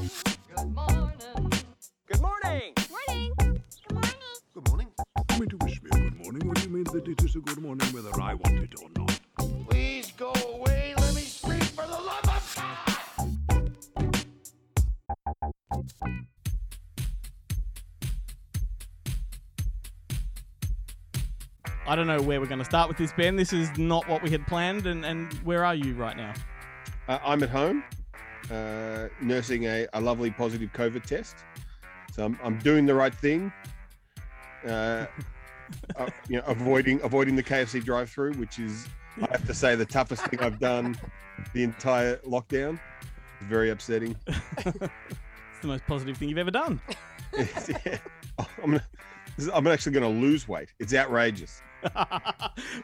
Good morning. Good morning. Morning. Good morning. Good morning. You mean to wish me a good morning? What do you mean that it is a good morning whether I want it or not? Please go away. Let me speak for the love of God. I don't know where we're going to start with this, Ben. This is not what we had planned, and, and where are you right now? Uh, I'm at home, uh, nursing a, a lovely positive COVID test. So I'm, I'm doing the right thing. Uh, uh, you know, avoiding avoiding the KFC drive-through, which is, I have to say, the toughest thing I've done the entire lockdown. It's very upsetting. It's the most positive thing you've ever done. Yeah. I'm, gonna- I'm actually going to lose weight. It's outrageous.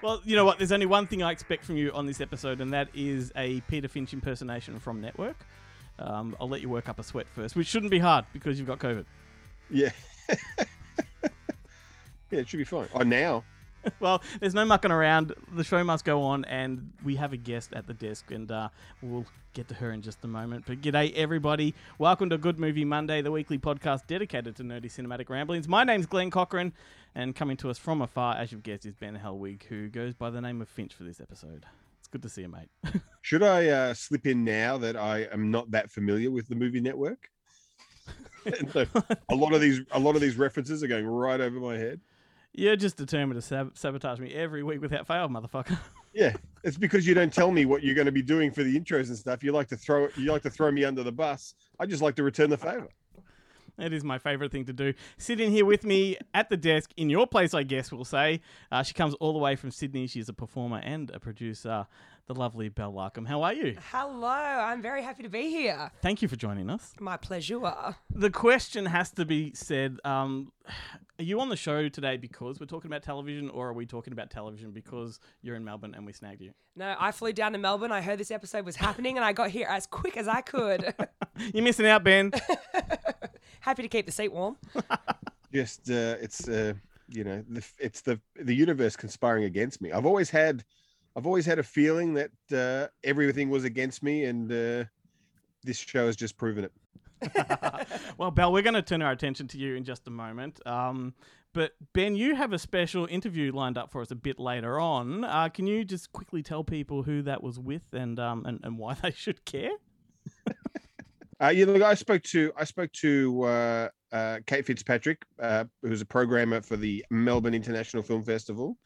well, you know what? There's only one thing I expect from you on this episode, and that is a Peter Finch impersonation from Network. Um, I'll let you work up a sweat first, which shouldn't be hard because you've got COVID. Yeah. yeah, it should be fine. Oh, now. well, there's no mucking around. The show must go on, and we have a guest at the desk, and uh, we'll get to her in just a moment. But g'day, everybody. Welcome to Good Movie Monday, the weekly podcast dedicated to nerdy cinematic ramblings. My name's Glenn Cochran, and coming to us from afar, as you've guessed, is Ben Helwig, who goes by the name of Finch for this episode. It's good to see you, mate. Should I uh, slip in now that I am not that familiar with the movie network? So a lot of these, a lot of these references are going right over my head. You're just determined to sab- sabotage me every week without fail, motherfucker. Yeah, it's because you don't tell me what you're going to be doing for the intros and stuff. You like to throw, you like to throw me under the bus. I just like to return the favor. It is my favorite thing to do. Sitting here with me at the desk, in your place, I guess we'll say. Uh, she comes all the way from Sydney. She's a performer and a producer, the lovely Belle Larkham. How are you? Hello. I'm very happy to be here. Thank you for joining us. My pleasure. The question has to be said um, Are you on the show today because we're talking about television, or are we talking about television because you're in Melbourne and we snagged you? No, I flew down to Melbourne. I heard this episode was happening and I got here as quick as I could. You're missing out, Ben. happy to keep the seat warm. Just, uh, it's, uh, you know, the, it's the the universe conspiring against me. I've always had, I've always had a feeling that uh, everything was against me, and uh, this show has just proven it. well, Belle, we're going to turn our attention to you in just a moment. Um, but Ben, you have a special interview lined up for us a bit later on. Uh, can you just quickly tell people who that was with and um, and, and why they should care? Uh, yeah, look, I spoke to I spoke to uh, uh, Kate Fitzpatrick, uh, who's a programmer for the Melbourne International Film Festival,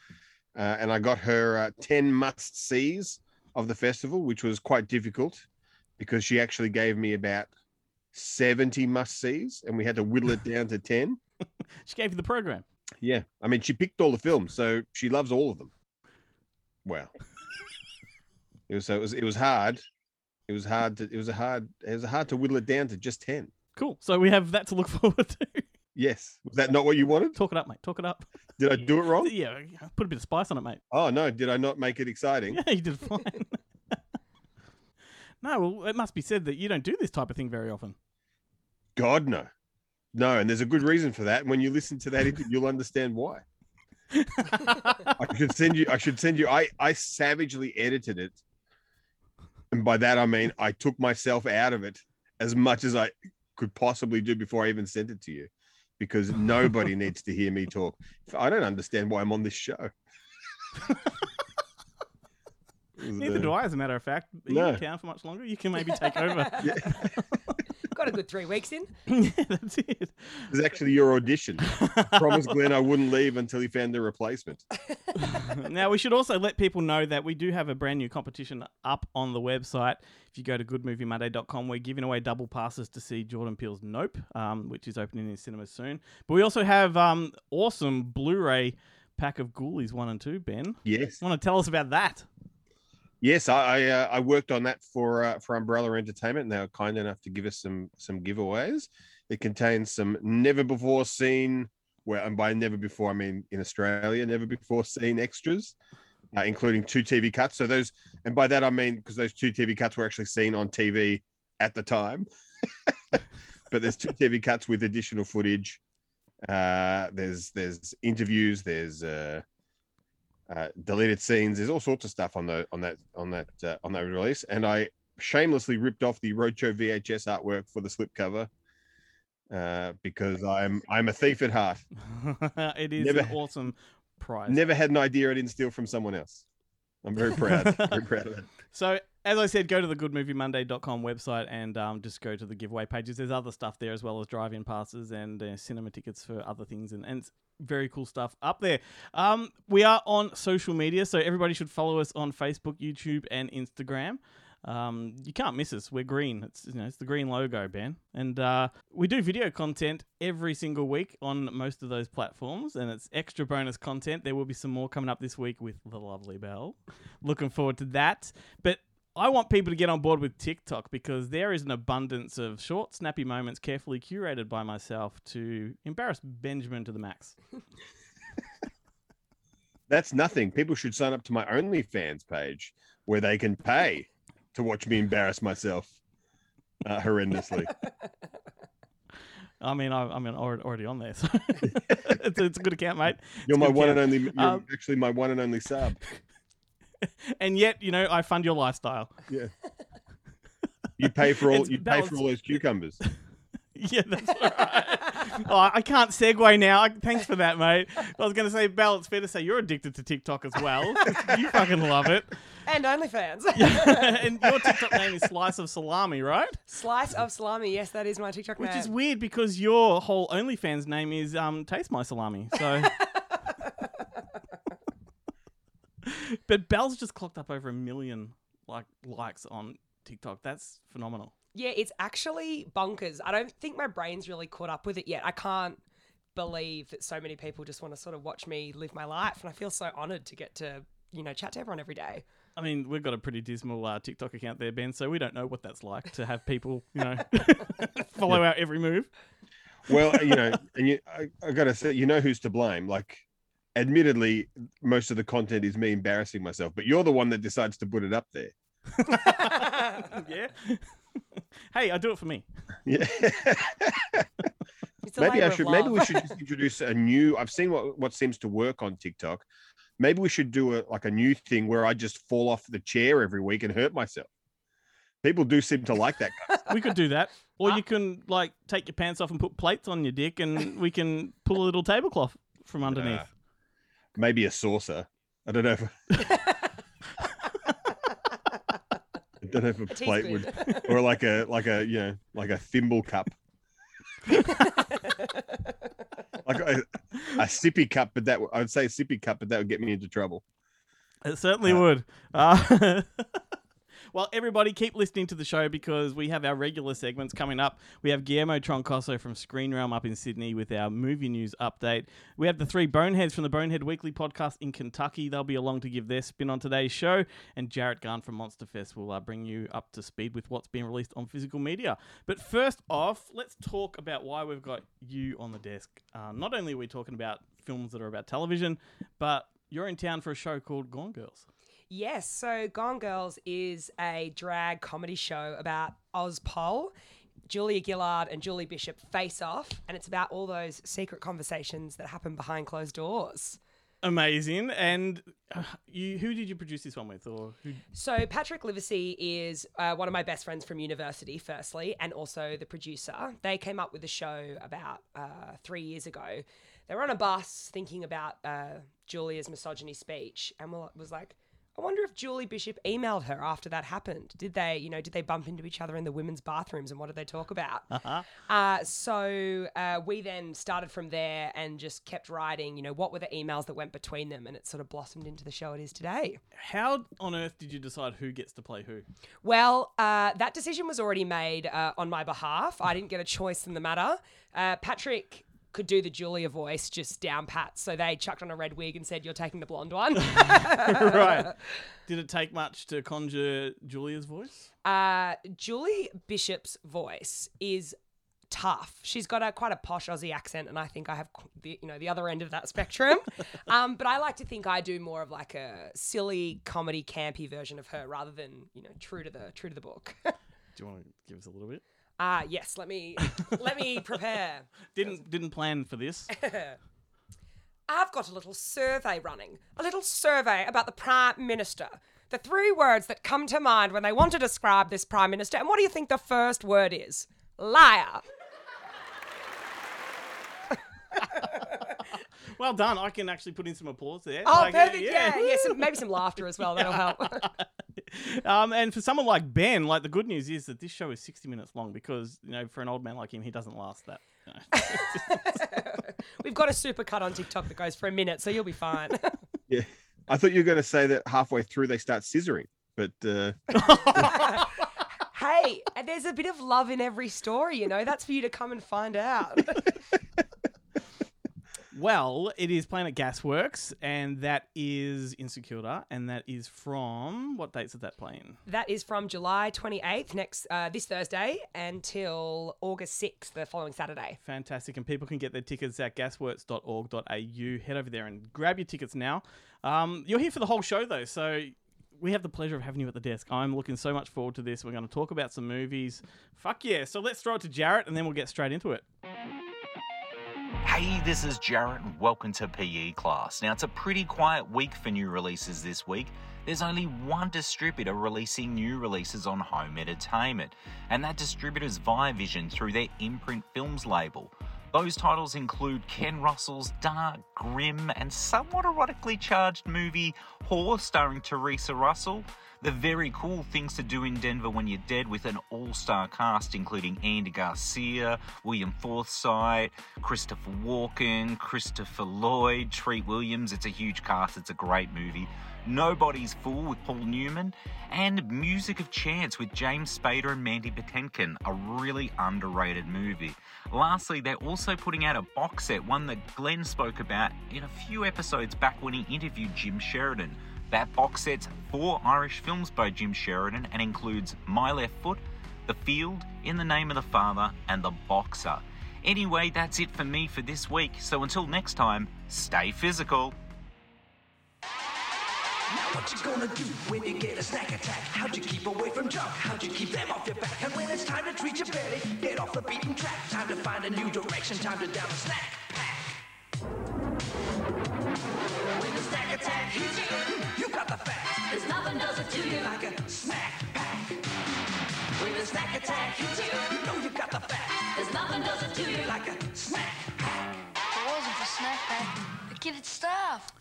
uh, and I got her uh, ten must sees of the festival, which was quite difficult because she actually gave me about seventy must sees, and we had to whittle it down to ten. She gave you the program. Yeah, I mean, she picked all the films, so she loves all of them. Wow. it was so it was it was hard. It was hard to it was a hard it was hard to whittle it down to just ten. Cool. So we have that to look forward to. Yes. Was that not what you wanted? Talk it up, mate. Talk it up. Did I do it wrong? Yeah, put a bit of spice on it, mate. Oh no, did I not make it exciting? Yeah, you did fine. no, well, it must be said that you don't do this type of thing very often. God no. No, and there's a good reason for that. And when you listen to that, interview, you'll understand why. I should send you I should send you I I savagely edited it. And by that I mean I took myself out of it as much as I could possibly do before I even sent it to you. Because nobody needs to hear me talk. I don't understand why I'm on this show. Neither do I, as a matter of fact. Are No. you in town for much longer? You can maybe take over. Yeah. Got a good three weeks in. yeah, that's it. It was actually your audition. Promised Glenn I wouldn't leave until he found the replacement. now we should also let people know that we do have a brand new competition up on the website. If you go to goodmoviemonday.com, we're giving away double passes to see Jordan Peele's Nope, um, which is opening in cinemas soon. But we also have um, awesome Blu-ray pack of Ghoulies one and two. Ben, Yes. want to tell us about that? Yes, I I, uh, I worked on that for uh, for Umbrella Entertainment. and They were kind enough to give us some some giveaways. It contains some never before seen, well, and by never before I mean in Australia, never before seen extras, uh, including two TV cuts. So those, and by that I mean because those two TV cuts were actually seen on TV at the time. but there's two TV cuts with additional footage. Uh, there's there's interviews. There's uh, uh, deleted scenes. There's all sorts of stuff on the on that on that uh, on that release. And I shamelessly ripped off the Roadshow VHS artwork for the slipcover uh, because I'm I'm a thief at heart. it is Never- an awesome prize. Never had an idea I didn't steal from someone else. I'm very proud. very proud of it. So, as I said, go to the goodmoviemonday.com website and um, just go to the giveaway pages. There's other stuff there as well as drive-in passes and uh, cinema tickets for other things, and, and very cool stuff up there. Um, we are on social media, so everybody should follow us on Facebook, YouTube, and Instagram. Um, you can't miss us. We're green. It's you know it's the green logo, Ben, and uh, we do video content every single week on most of those platforms, and it's extra bonus content. There will be some more coming up this week with the lovely Belle. Looking forward to that. But I want people to get on board with TikTok because there is an abundance of short, snappy moments carefully curated by myself to embarrass Benjamin to the max. That's nothing. People should sign up to my OnlyFans page where they can pay to watch me embarrass myself uh, horrendously. I mean, I, am already, on there, so it's, it's a good account, mate. You're my one count. and only. You're Um, actually my one and only sub. And yet, you know, I fund your lifestyle. Yeah. You pay for all. It's You pay for all those cucumbers. Yeah, that's right. oh, I can't segue now. Thanks for that, mate. I was going to say, Belle, it's fair to say you're addicted to TikTok as well. you fucking love it. And OnlyFans. and your TikTok name is Slice of Salami, right? Slice of salami. Yes, that is my TikTok Which name. is weird because your whole OnlyFans name is um, Taste My Salami. So. but Belle's just clocked up over a million like likes on TikTok. That's phenomenal. Yeah, it's actually bonkers. I don't think my brain's really caught up with it yet. I can't believe that so many people just want to sort of watch me live my life, and I feel so honoured to get to you know chat to everyone every day. I mean, we've got a pretty dismal uh, TikTok account there, Ben, so we don't know what that's like to have people, you know, follow our every move. Well, you know, and you, I, I gotta say, you know who's to blame. Like, admittedly, most of the content is me embarrassing myself, but you're the one that decides to put it up there. yeah. hey, I do it for me. Yeah. It's a maybe labour I of should. Maybe we should just introduce a new. I've seen what what seems to work on TikTok. Maybe we should do a like a new thing where I just fall off the chair every week and hurt myself. People do seem to like that. Kind of We could do that. Or you can, like, take your pants off and put plates on your dick, and we can pull a little tablecloth from underneath. Uh, maybe a saucer. I don't know if. I don't know if a plate would, or like a like a you know like a thimble cup, like a, a sippy cup, but that I'd say sippy cup, but that would get me into trouble. It certainly Uh, would. Uh, well, everybody, keep listening to the show because we have our regular segments coming up. We have Guillermo Troncoso from Screen Realm up in Sydney with our movie news update. We have the three Boneheads from the Bonehead Weekly podcast in Kentucky. They'll be along to give their spin on today's show. And Jarrett Gunn from Monster Fest will uh, bring you up to speed with what's being released on physical media. But first off, let's talk about why we've got you on the desk. Uh, not only are we talking about films that are about television, but you're in town for a show called Gone Girls. Yes, so Gone Girls is a drag comedy show about Oz Ozpol. Julia Gillard and Julie Bishop face off, and it's about all those secret conversations that happen behind closed doors. Amazing. And uh, you, who did you produce this one with, or who? So Patrick Livesey is uh, one of my best friends from university, firstly, and also the producer. They came up with the show about uh, three years ago. They were on a bus thinking about uh, Julia's misogyny speech, and was like, I wonder if Julie Bishop emailed her after that happened. Did they, you know, did they bump into each other in the women's bathrooms, and what did they talk about? Uh, so uh, we then started from there and just kept writing. You know, what were the emails that went between them, and it sort of blossomed into the show it is today. How on earth did you decide who gets to play who? Well, uh, that decision was already made uh, on my behalf. I didn't get a choice in the matter. Uh, Patrick could do the Julia voice just down pat, so they chucked on a red wig and said, "You're taking the blonde one." right. Did it take much to conjure Julia's voice? uh, Julie Bishop's voice is tough. She's got a quite a posh Aussie accent, and I think I have the you know the other end of that spectrum. um, but I like to think I do more of like a silly comedy campy version of her rather than you know true to the true to the book. Do you want to give us a little bit? Ah, yes. Let me let me prepare. Didn't didn't plan for this. I've got a little survey running, a little survey about the Prime Minister. the three words that come to mind when they want to describe this prime minister. And what do you think the first word is? Liar. Well done. I can actually put in some applause there. Oh, Like, perfect. Yeah, yeah. some, maybe some laughter as well. That'll help. Um, and for someone like Ben, like the good news is that this show is 60 minutes long because, you know, for an old man like him, he doesn't last that. you know. We've got a super cut on TikTok that goes for a minute, so you'll be fine. Yeah. I thought you were going to say that halfway through they start scissoring, but uh, hey, there's a bit of love in every story, you know. That's for you to come and find out. Well, it is Planet Gasworks, and that is Insecure, and that is from what dates is that playing? that is from July 28th, next uh, this Thursday, until August 6th, the following Saturday. Fantastic. And people can get their tickets at gasworks.org.au. Head over there and grab your tickets now. Um, you're here for the whole show, though, so we have the pleasure of having you at the desk. I'm looking so much forward to this. We're going to talk about some movies. Fuck yeah. So let's throw it to Jarrett and then we'll get straight into it. Hey, this is Jarrett, and welcome to PE class. Now, it's a pretty quiet week for new releases this week. There's only one distributor releasing new releases on home entertainment, and that distributor is Viavision through their imprint films label. Those titles include Ken Russell's dark, grim, and somewhat erotically charged movie Whore, starring Theresa Russell. The very cool things to do in Denver when you're dead with an all star cast including Andy Garcia, William Forsythe, Christopher Walken, Christopher Lloyd, Treat Williams. It's a huge cast, it's a great movie. Nobody's Fool with Paul Newman, and Music of Chance with James Spader and Mandy Patinkin, a really underrated movie. Lastly, they're also putting out a box set, one that Glenn spoke about in a few episodes back when he interviewed Jim Sheridan. That box set's four Irish films by Jim Sheridan and includes My Left Foot, The Field, In the Name of the Father, and The Boxer. Anyway, that's it for me for this week, so until next time, stay physical. Now what you gonna do when you get a snack attack? How'd you keep away from junk? How'd you keep them off your back? And when it's time to treat your belly, get off the beaten track. Time to find a new direction, time to down a snack pack. When the snack attack hits you, you got the facts. There's nothing does it to you like a snack pack. When the snack attack hits you, you know you got the facts. There's nothing does it to you like a snack pack. If it wasn't for Snack Pack, the kid would starve.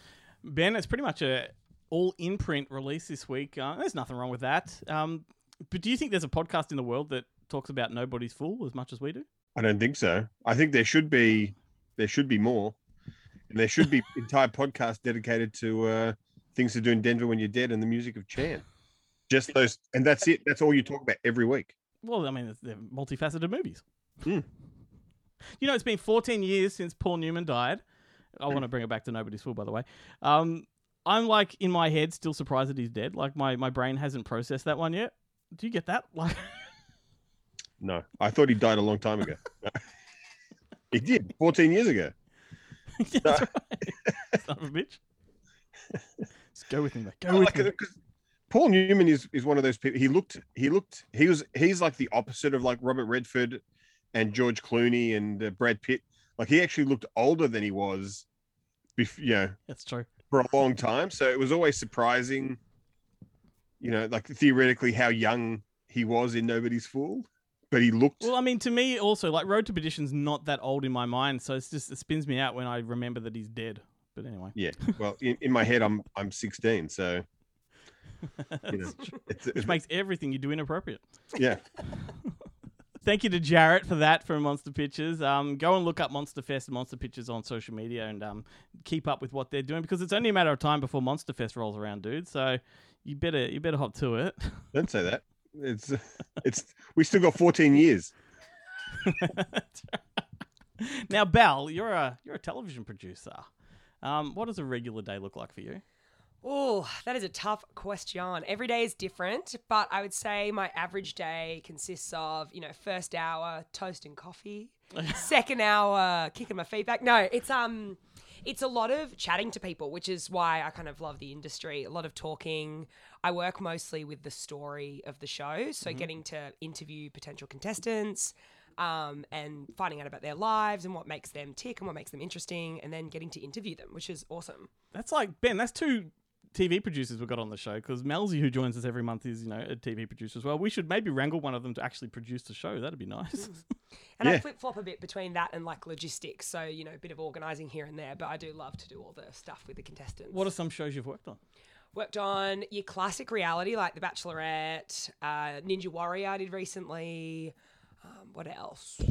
Ben, it's pretty much a all imprint release this week. Uh, there's nothing wrong with that. Um, but do you think there's a podcast in the world that talks about Nobody's Fool as much as we do? I don't think so. I think there should be there should be more, and there should be entire podcasts dedicated to uh, things to do in Denver when you're dead and the music of Chan. Just those, and that's it. That's all you talk about every week. Well, I mean, they're multifaceted movies. Hmm. You know, it's been 14 years since Paul Newman died. I want to bring it back to Nobody's Fool, by the way. Um, I'm like in my head still surprised that he's dead. Like my, my brain hasn't processed that one yet. Do you get that? Like, No, I thought he died a long time ago. he did 14 years ago. that's right. Son of a bitch. Just go with me, mate. Go Well, with like, me. Paul Newman is is one of those people. He looked, he looked, he was, he's like the opposite of like Robert Redford and George Clooney and uh, Brad Pitt. Like he actually looked older than he was, bef- you know, That's true. For a long time. So it was always surprising, you know, like theoretically how young he was in Nobody's Fool, but he looked. Well, I mean, to me also, like Road to Perdition's not that old in my mind, so it's just it spins me out when I remember that he's dead. But anyway, yeah. Well, in, in my head, I'm I'm 16, so you know, it's, which makes everything you do inappropriate. yeah. Thank you to Jarrett for that from Monster Pictures. Um, go and look up Monster Fest and Monster Pictures on social media and um, keep up with what they're doing because it's only a matter of time before Monster Fest rolls around, dude. So you better you better hop to it. Don't say that. It's it's we still got 14 years. now, Bal, you're a you're a television producer. Um, what does a regular day look like for you? Oh, that is a tough question. Every day is different, but I would say my average day consists of, you know, first hour toast and coffee, second hour kicking my feet back. No, it's um it's a lot of chatting to people, which is why I kind of love the industry. A lot of talking. I work mostly with the story of the show, so getting to interview potential contestants, um, and finding out about their lives and what makes them tick and what makes them interesting, and then getting to interview them, which is awesome. That's like Ben. That's two TV producers we got on the show because Melzy, who joins us every month, is you know a TV producer as well. We should maybe wrangle one of them to actually produce the show. That'd be nice. And I flip flop a bit between that and like logistics. So, you know, a bit of organising here and there. But I do love to do all the stuff with the contestants. what are some shows you've worked on? Worked on your classic reality like The Bachelorette, uh, Ninja Warrior I did recently. Um, what else?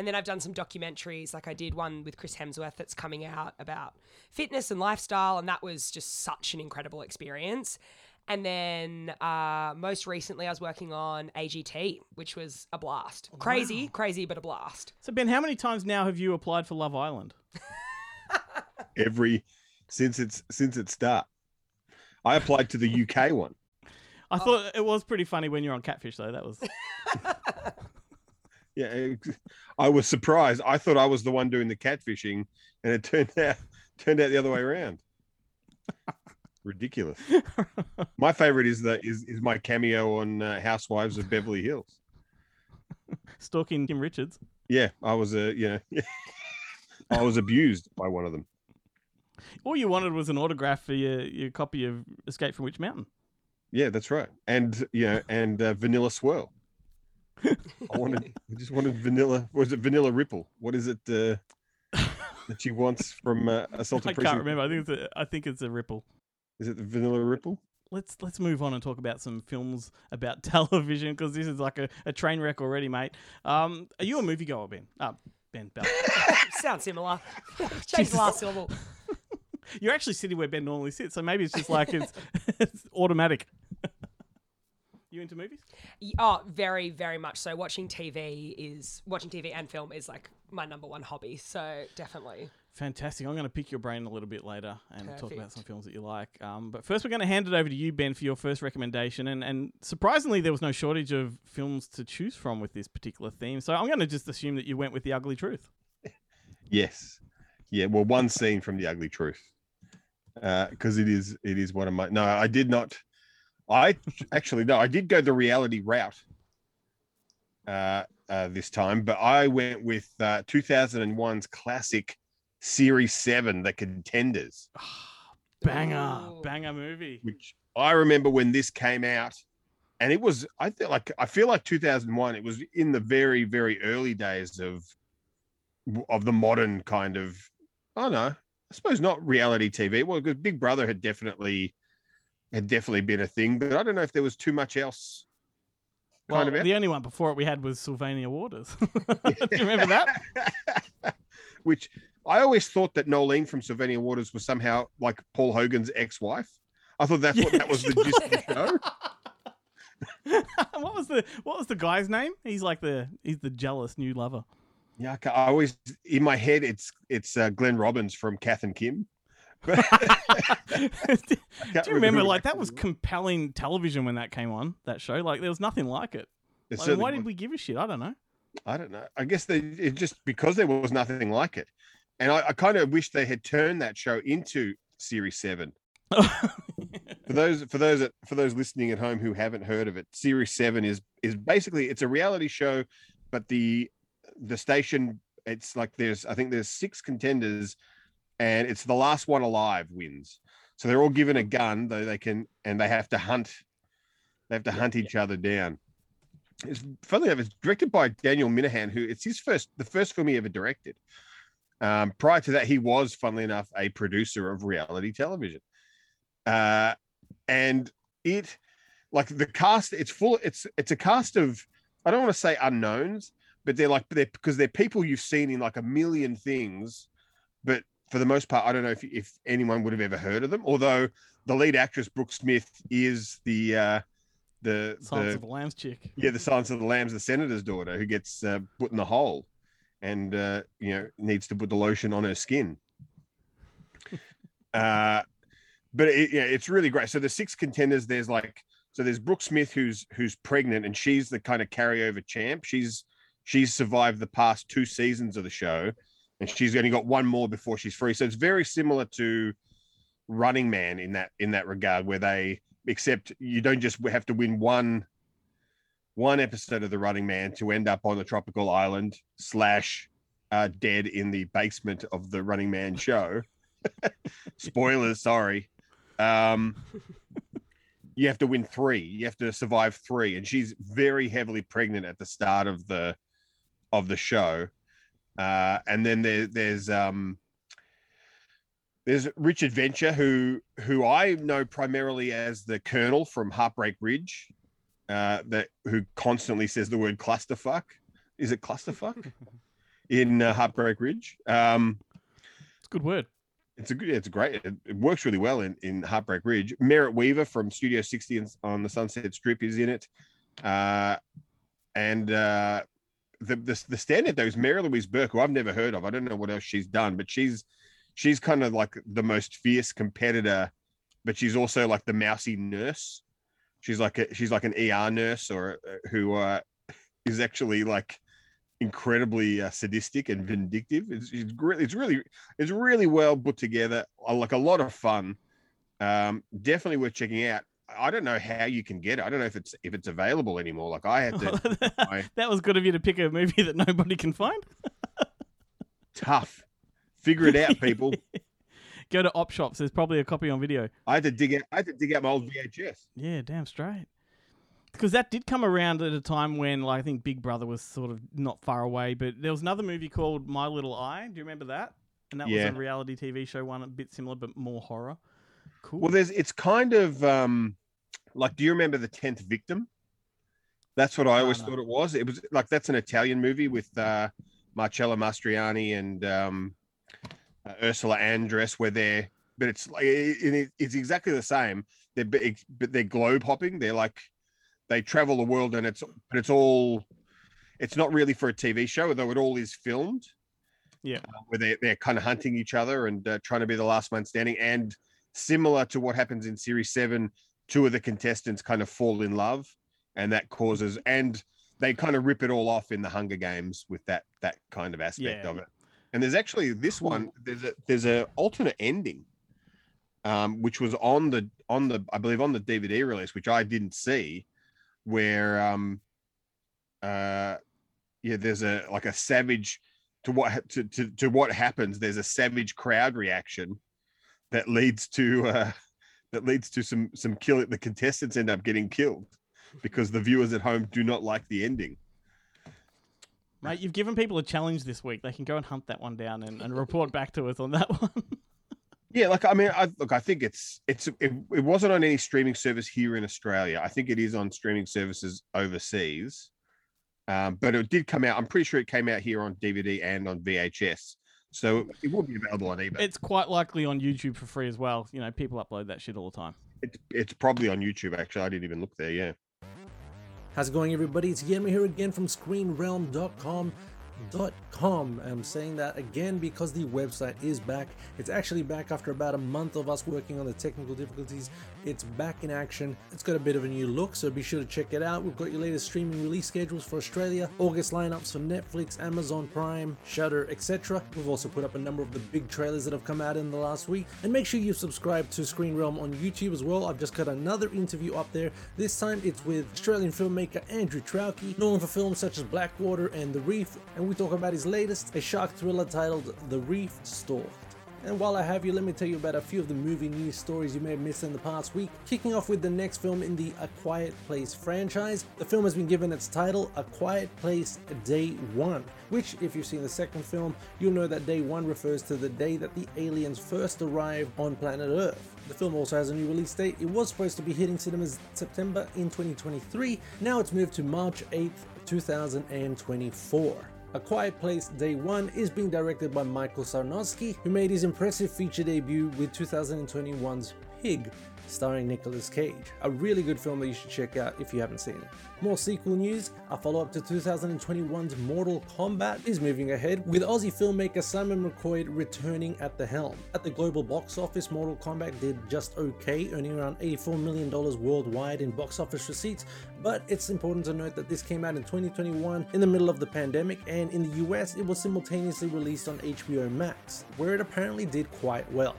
And then I've done some documentaries. Like I did one with Chris Hemsworth that's coming out about fitness and lifestyle. And that was just such an incredible experience. And then uh, most recently, I was working on AGT, which was a blast. Crazy, crazy, but a blast. So Ben, how many times now have you applied for Love Island? Every since it's since its start. I applied to the UK one. I thought it was pretty funny when you're on Catfish though. That was Yeah, I was surprised. I thought I was the one doing the catfishing, and it turned out turned out the other way around. Ridiculous. My favorite is the is, is my cameo on uh, Housewives of Beverly Hills. stalking Kim Richards. Yeah, I was a you know, I was abused by one of them. All you wanted was an autograph for your, your copy of Escape from Witch Mountain. Yeah, that's right. And you know, and uh, Vanilla Swirl. I wanted, I just wanted vanilla. Was it Vanilla Ripple? What is it uh, that she wants from uh, Assault I can't remember. I think it's a, I think it's a ripple. Is it the Vanilla Ripple? Let's let's move on and talk about some films about television because this is like a, a train wreck already, mate. Um, are you a moviegoer, Ben? Uh, Ben Belle. Sounds similar. Change the last syllable. You're actually sitting where Ben normally sits, so maybe it's just like it's, it's automatic. You into movies? Oh, very, very much so. Watching TV is watching TV and film is like my number one hobby. So definitely. Fantastic. I'm going to pick your brain a little bit later and talk about some films that you like. Um, but first, we're going to hand it over to you, Ben, for your first recommendation. And, and surprisingly, there was no shortage of films to choose from with this particular theme. So I'm going to just assume that you went with The Ugly Truth. Yes. Yeah. Well, one scene from The Ugly Truth, because it is it is one of my. No, I did not. I actually no, I did go the reality route uh, uh, this time, but I went with uh, 2001's classic Series Seven, The Contenders. Banger. Ooh. Banger movie. which I remember when this came out, and it was I feel like I feel like 2001. It was in the very very early days of of the modern kind of I don't know. I suppose not reality TV. Well, because Big Brother had definitely had definitely been a thing, but I don't know if there was too much else. Well, Kind of the only one before it we had was Sylvania Waters. Do you remember that? Which I always thought that Noeline from Sylvania Waters was somehow like Paul Hogan's ex-wife. I thought that's what that was the gist of the show. what was the what was the guy's name? He's like the he's the jealous new lover. Yeah, I I always in my head it's it's uh, Glenn Robbins from Kath and Kim. Do you remember like that was compelling television when that came on that show? Like there was nothing like it. It Like, why did we give a shit? I don't know. I don't know. I guess they it just because there was nothing like it, and I, I kind of wish they had turned that show into Series Seven. For those for those for those listening at home who haven't heard of it, Series Seven is is basically it's a reality show, but the the station it's like there's I think there's six contenders, and it's the last one alive wins. So they're all given a gun, though they can and they have to hunt. They have to hunt each other down. It's funny enough, it's directed by Daniel Minahan, who it's his first the first film he ever directed. Um, prior to that, he was, funnily enough, a producer of reality television. Uh, and it like the cast, it's full, it's it's a cast of I don't want to say unknowns, but they're like they're because they're people you've seen in like a million things, but for the most part, I don't know if if anyone would have ever heard of them. Although the lead actress Brooke Smith is the uh, the Silence the of the Lambs chick. yeah, the Silence of the Lambs, the senator's daughter, who gets uh, put in the hole, and uh, you know needs to put the lotion on her skin. uh, but it, yeah, it's really great. So the six contenders, there's like, so there's Brooke Smith who's who's pregnant, and she's the kind of carryover champ. She's she's survived the past two seasons of the show, and she's only got one more before she's free. So it's very similar to Running Man in that in that regard, where they except you don't just have to win one one episode of the running man to end up on the tropical island slash uh, dead in the basement of the running man show spoilers sorry Um, you have to win three. You have to survive three, and she's very heavily pregnant at the start of the of the show. Uh, and then there, there's um, there's Richard Venture, who who I know primarily as the Colonel from Heartbreak Ridge, uh, that who constantly says the word clusterfuck. Is it clusterfuck in uh, Heartbreak Ridge? Um, It's a good word. it's a good, it's great. It, it works really well in, in Heartbreak Ridge. Merritt Wever from Studio 60 on the Sunset Strip is in it. Uh, and uh, the, the the standard though is Mary Louise Burke, who I've never heard of. I don't know what else she's done, but she's she's kind of like the most fierce competitor, but she's also like the mousy nurse. She's like a, she's like an ER nurse or uh, who uh, is actually like incredibly uh, sadistic and vindictive. It's, it's really it's really it's really well put together. Like a lot of fun. Um, definitely worth checking out. I don't know how you can get it. I don't know if it's if it's available anymore. Like I had to I- that was good of you to pick a movie that nobody can find. tough. Figure it out, people. Go to op shops. There's probably a copy on video. I had to dig out. I had to dig out my old VHS. Yeah, damn straight. Because that did come around at a time when, like, I think Big Brother was sort of not far away. But there was another movie called My Little Eye. Do you remember that? And that Yeah. was a reality TV show, one a bit similar but more horror. Cool. Well, there's it's kind of um like do you remember the tenth victim? That's what I always no. thought it was. It was like that's an Italian movie with uh Marcello Mastroianni and um uh, Ursula Andress where they're but it's like it, it- it's exactly the same. They're but they're globe hopping. They're like they travel the world and it's but it's all it's not really for a TV show, although it all is filmed. Yeah. uh, where they they're kind of hunting each other and uh, trying to be the last man standing. And similar to what happens in Series Seven, two of the contestants kind of fall in love, and that causes and they kind of rip it all off in the Hunger Games with that that kind of aspect Yeah. of it. And there's actually this one. There's a there's a alternate ending, um, which was on the on the I believe on the DVD release, which I didn't see, where um, uh, yeah, there's a like a savage to what to, to to what happens. There's a savage crowd reaction that leads to uh, that leads to some some kill. The contestants end up getting killed because the viewers at home do not like the ending. Mate, you've given people a challenge this week. They can go and hunt that one down and, and report back to us on that one. Yeah, like I mean, I look, I think it's it's it, it wasn't on any streaming service here in Australia. I think it is on streaming services overseas, um, but it did come out. I'm pretty sure it came out here on DVD and on VHS, so it will be available on eBay. it's quite likely on YouTube for free as well. You know, people upload that shit all the time. It's it's probably on YouTube. Actually, I didn't even look there. Yeah. How's it going, everybody? It's Guillermo here again from ScreenRealm.com. .com. I'm saying that again because the website is back. It's actually back after about a month of us working on the technical difficulties. It's back in action. It's got a bit of a new look, so be sure to check it out. We've got your latest streaming release schedules for Australia, August lineups for Netflix, Amazon Prime, Shudder, etc. We've also put up a number of the big trailers that have come out in the last week. And make sure you subscribe to Screen Realm on YouTube as well. I've just got another interview up there. This time it's with Australian filmmaker Andrew Traucki, known for films such as Blackwater and The Reef, and we talk about his latest, a shark thriller titled The Reef Stalked. And while I have you, let me tell you about a few of the movie news stories you may have missed in the past week. Kicking off with the next film in the A Quiet Place franchise. The film has been given its title, A Quiet Place Day One, which, if you've seen the second film, you'll know that Day One refers to the day that the aliens first arrived on planet Earth. The film also has a new release date. It was supposed to be hitting cinemas September in 2023. Now it's moved to March 8th, 2024. A Quiet Place Day 1 is being directed by Michael Sarnoski, who made his impressive feature debut with 2021's Pig, starring Nicolas Cage. A really good film that you should check out if you haven't seen it. More sequel news, a follow up to 2021's Mortal Kombat is moving ahead, with Aussie filmmaker Simon McQuoid returning at the helm. At the global box office, Mortal Kombat did just okay, earning around $84 million worldwide in box office receipts, but it's important to note that this came out in 2021 in the middle of the pandemic, and in the US, it was simultaneously released on HBO Max, where it apparently did quite well.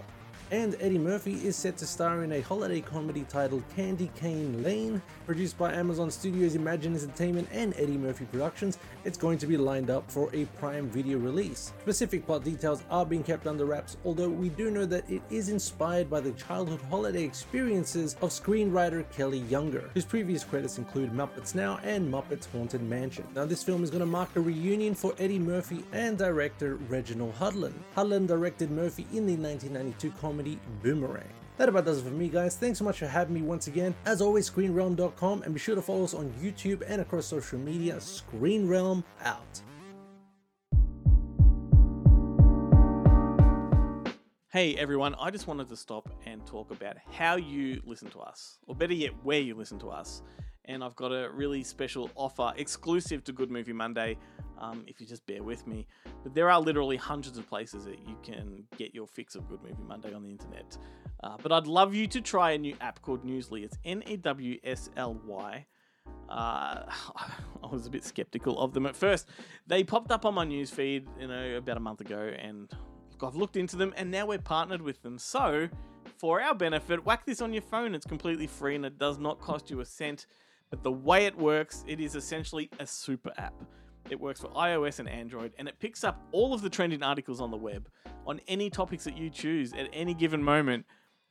And Eddie Murphy is set to star in a holiday comedy titled Candy Cane Lane. Produced by Amazon Studios Imagine Entertainment and Eddie Murphy Productions, it's going to be lined up for a Prime Video release. Specific plot details are being kept under wraps, although we do know that it is inspired by the childhood holiday experiences of screenwriter Kelly Younger, whose previous credits include Muppets Now and Muppets Haunted Mansion. Now, this film is going to mark a reunion for Eddie Murphy and director Reginald Hudlin. Hudlin directed Murphy in the 1992 comedy Boomerang. That about does it for me, guys. Thanks so much for having me once again. As always, ScreenRealm.com, and be sure to follow us on YouTube and across social media. Screen Realm out. Hey everyone, I just wanted to stop and talk about how you listen to us, or better yet, where you listen to us. And I've got a really special offer exclusive to Good Movie Monday, um, if you just bear with me. But there are literally hundreds of places that you can get your fix of Good Movie Monday on the internet. Uh, but I'd love you to try a new app called Newsly. It's N E W S L Y. Uh, I was a bit skeptical of them at first. They popped up on my newsfeed, you know, about a month ago, and I've looked into them, and now we're partnered with them. So, for our benefit, whack this on your phone. It's completely free and it does not cost you a cent. But the way it works, it is essentially a super app. It works for iOS and Android, and it picks up all of the trending articles on the web on any topics that you choose at any given moment,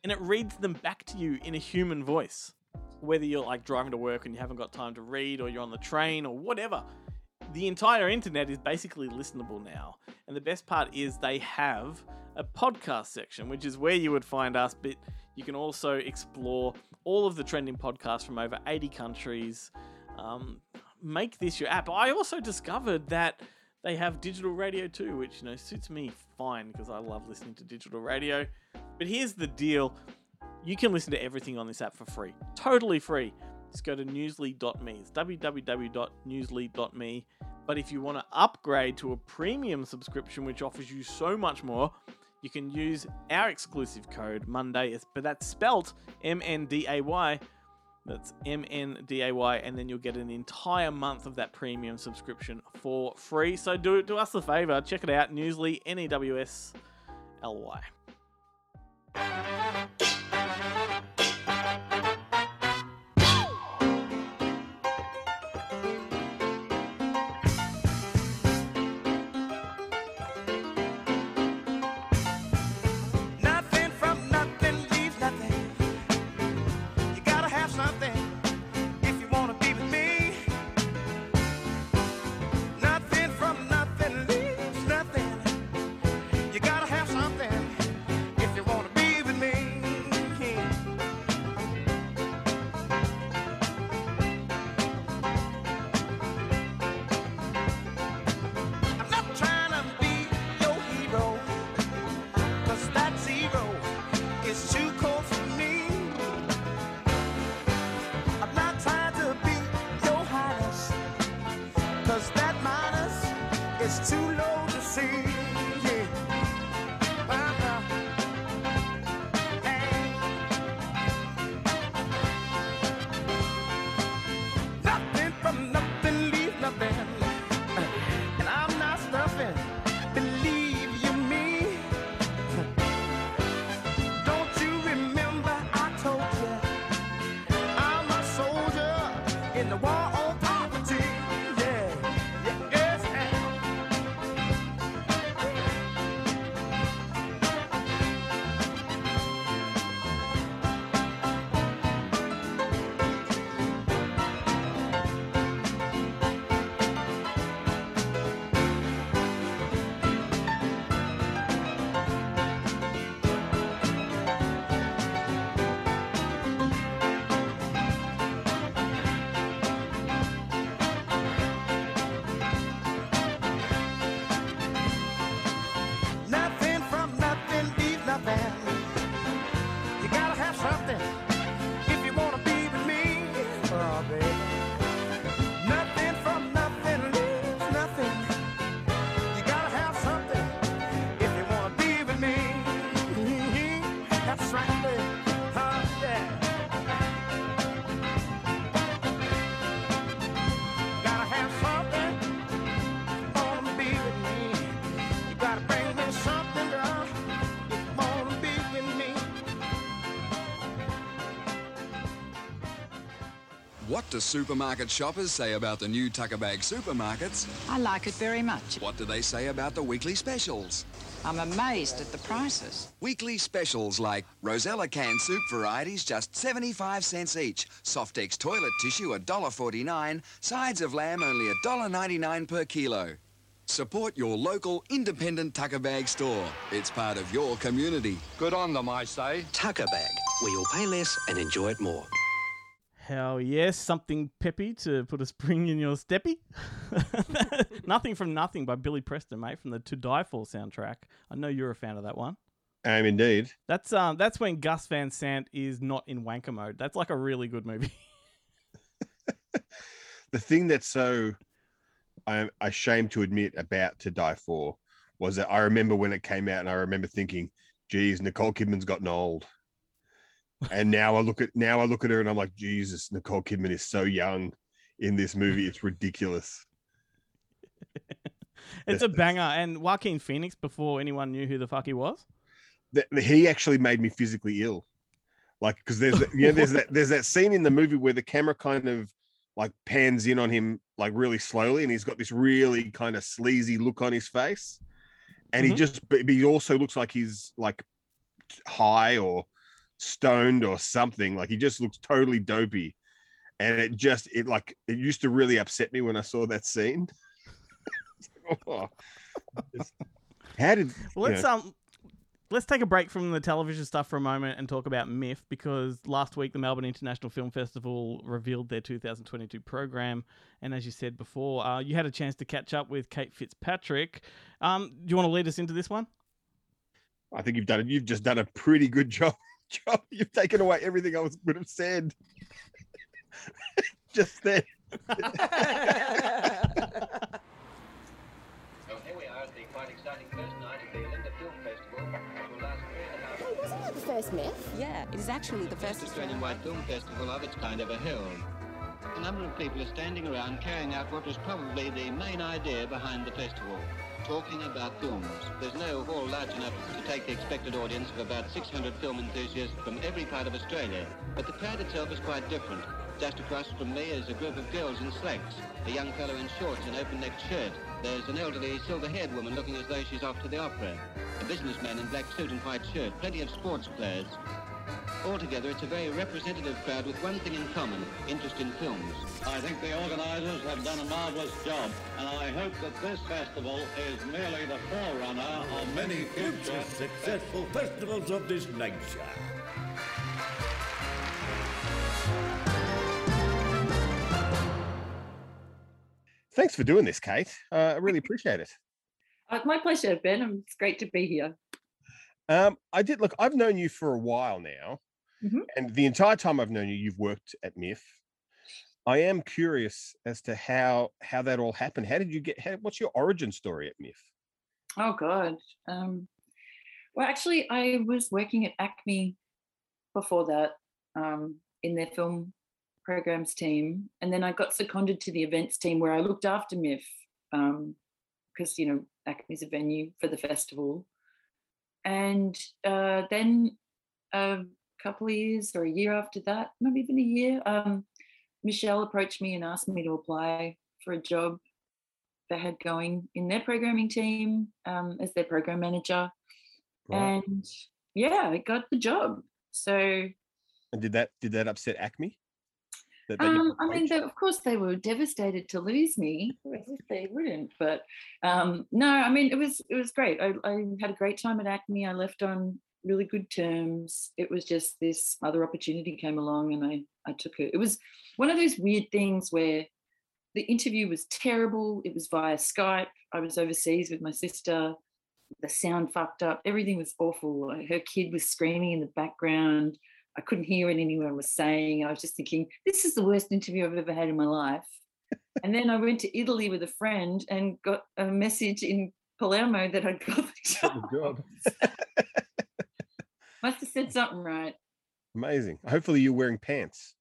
and it reads them back to you in a human voice. Whether you're like driving to work and you haven't got time to read, or you're on the train, or whatever, the entire internet is basically listenable now. And the best part is they have a podcast section, which is where you would find us, but you can also explore all of the trending podcasts from over 80 countries. Um, make this your app. I also discovered that they have digital radio too, which you know suits me fine because I love listening to digital radio. But here's the deal. You can listen to everything on this app for free. Totally free. Just go to newsly.me. It's www.newsly.me. But if you want to upgrade to a premium subscription, which offers you so much more, you can use our exclusive code Monday, but that's spelt M N D A Y. That's M N D A Y, and then you'll get an entire month of that premium subscription for free. So do do us a favor, check it out. Newsly, N E W S L Y. What do supermarket shoppers say about the new Tucker Bag supermarkets? I like it very much. What do they say about the weekly specials? I'm amazed at the prices. Weekly specials like Rosella canned soup varieties just 75 cents each, Softex toilet tissue $1.49, sides of lamb only $1.99 per kilo. Support your local independent Tucker Bag store. It's part of your community. Good on them, I say. Tucker Bag, where you'll pay less and enjoy it more. Hell yes, something peppy to put a spring in your steppy. nothing from Nothing by Billy Preston, mate, from the To Die For soundtrack. I know you're a fan of that one. I am indeed. That's um that's when Gus Van Sant is not in wanker mode. That's like a really good movie. the thing that's so I'm ashamed to admit about To Die For was that I remember when it came out and I remember thinking, geez, Nicole Kidman's gotten old. And now I look at now I look at her and I'm like, Jesus, Nicole Kidman is so young in this movie. It's ridiculous. it's a banger. And Joaquin Phoenix, before anyone knew who the fuck he was, That he actually made me physically ill. Like because there's you know there's that there's that scene in the movie where the camera kind of like pans in on him like really slowly and he's got this really kind of sleazy look on his face and he Mhm. just but he also looks like he's like high or stoned or something like he just looks totally dopey and it just it like it used to really upset me when i saw that scene Oh, just- how did let's know, um, let's take a break from the television stuff for a moment and talk about MIFF because last week the Melbourne International Film Festival revealed their 2022 program, and as you said before, uh, you had a chance to catch up with Kate Fitzpatrick. Um, do you want to lead us into this one? I think you've done it. You've just done a pretty good job. Job. You've taken away everything I was would have said. just there. So here we are at the quite exciting first night of the Olinda Film Festival, which will last three and a half Hey, wasn't it the first MIFF? Yeah, it is actually the first Australian-wide film festival of its kind ever held. A number of people are standing around carrying out what was probably the main idea behind the festival, talking about films. There's no hall large enough to take the expected audience of about 600 film enthusiasts from every part of Australia, but the crowd itself is quite different. Just across from me is a group of girls in slacks, a young fellow in shorts and open-necked shirt. There's an elderly silver-haired woman looking as though she's off to the opera, a businessman in black suit and white shirt, plenty of sports clothes. Altogether, it's a very representative crowd with one thing in common, interest in films. I think the organisers have done a marvellous job, and I hope that this festival is merely the forerunner of many future successful festivals of this nature. Thanks for doing this, Kate. Uh, I really appreciate it. Uh, my pleasure, Ben. It's great to be here. Um, I did look. I've known you for a while now, Mhm. and the entire time I've known you, you've worked at MIFF. I am curious as to how how that all happened. How did you get? How, what's your origin story at MIFF? Oh God. Um, well, actually, I was working at ACMI before that um, in their film programs team, and then I got seconded to the events team where I looked after MIFF because you know ACMI's a venue for the festival, and uh, then a couple of years or a year after that, not even a year, um, Michelle approached me and asked me to apply for a job they had going in their programming team um, as their program manager. Right. And yeah, I got the job. So, And did that did that upset ACMI? That got um, I mean, they, of course, they were devastated to lose me. As if they wouldn't, but um, no, I mean, it was it was great. I, I had a great time at ACMI. I left on really good terms. It was just this other opportunity came along, and I I took it. It was one of those weird things where the interview was terrible. It was via Skype. I was overseas with my sister. The sound fucked up. Everything was awful. Her kid was screaming in the background. I couldn't hear what anyone was saying. I was just thinking, this is the worst interview I've ever had in my life. and then I went to Italy with a friend and got a message in Palermo that I'd got the oh, job. job. Must have said something right. Amazing. Hopefully, you're wearing pants.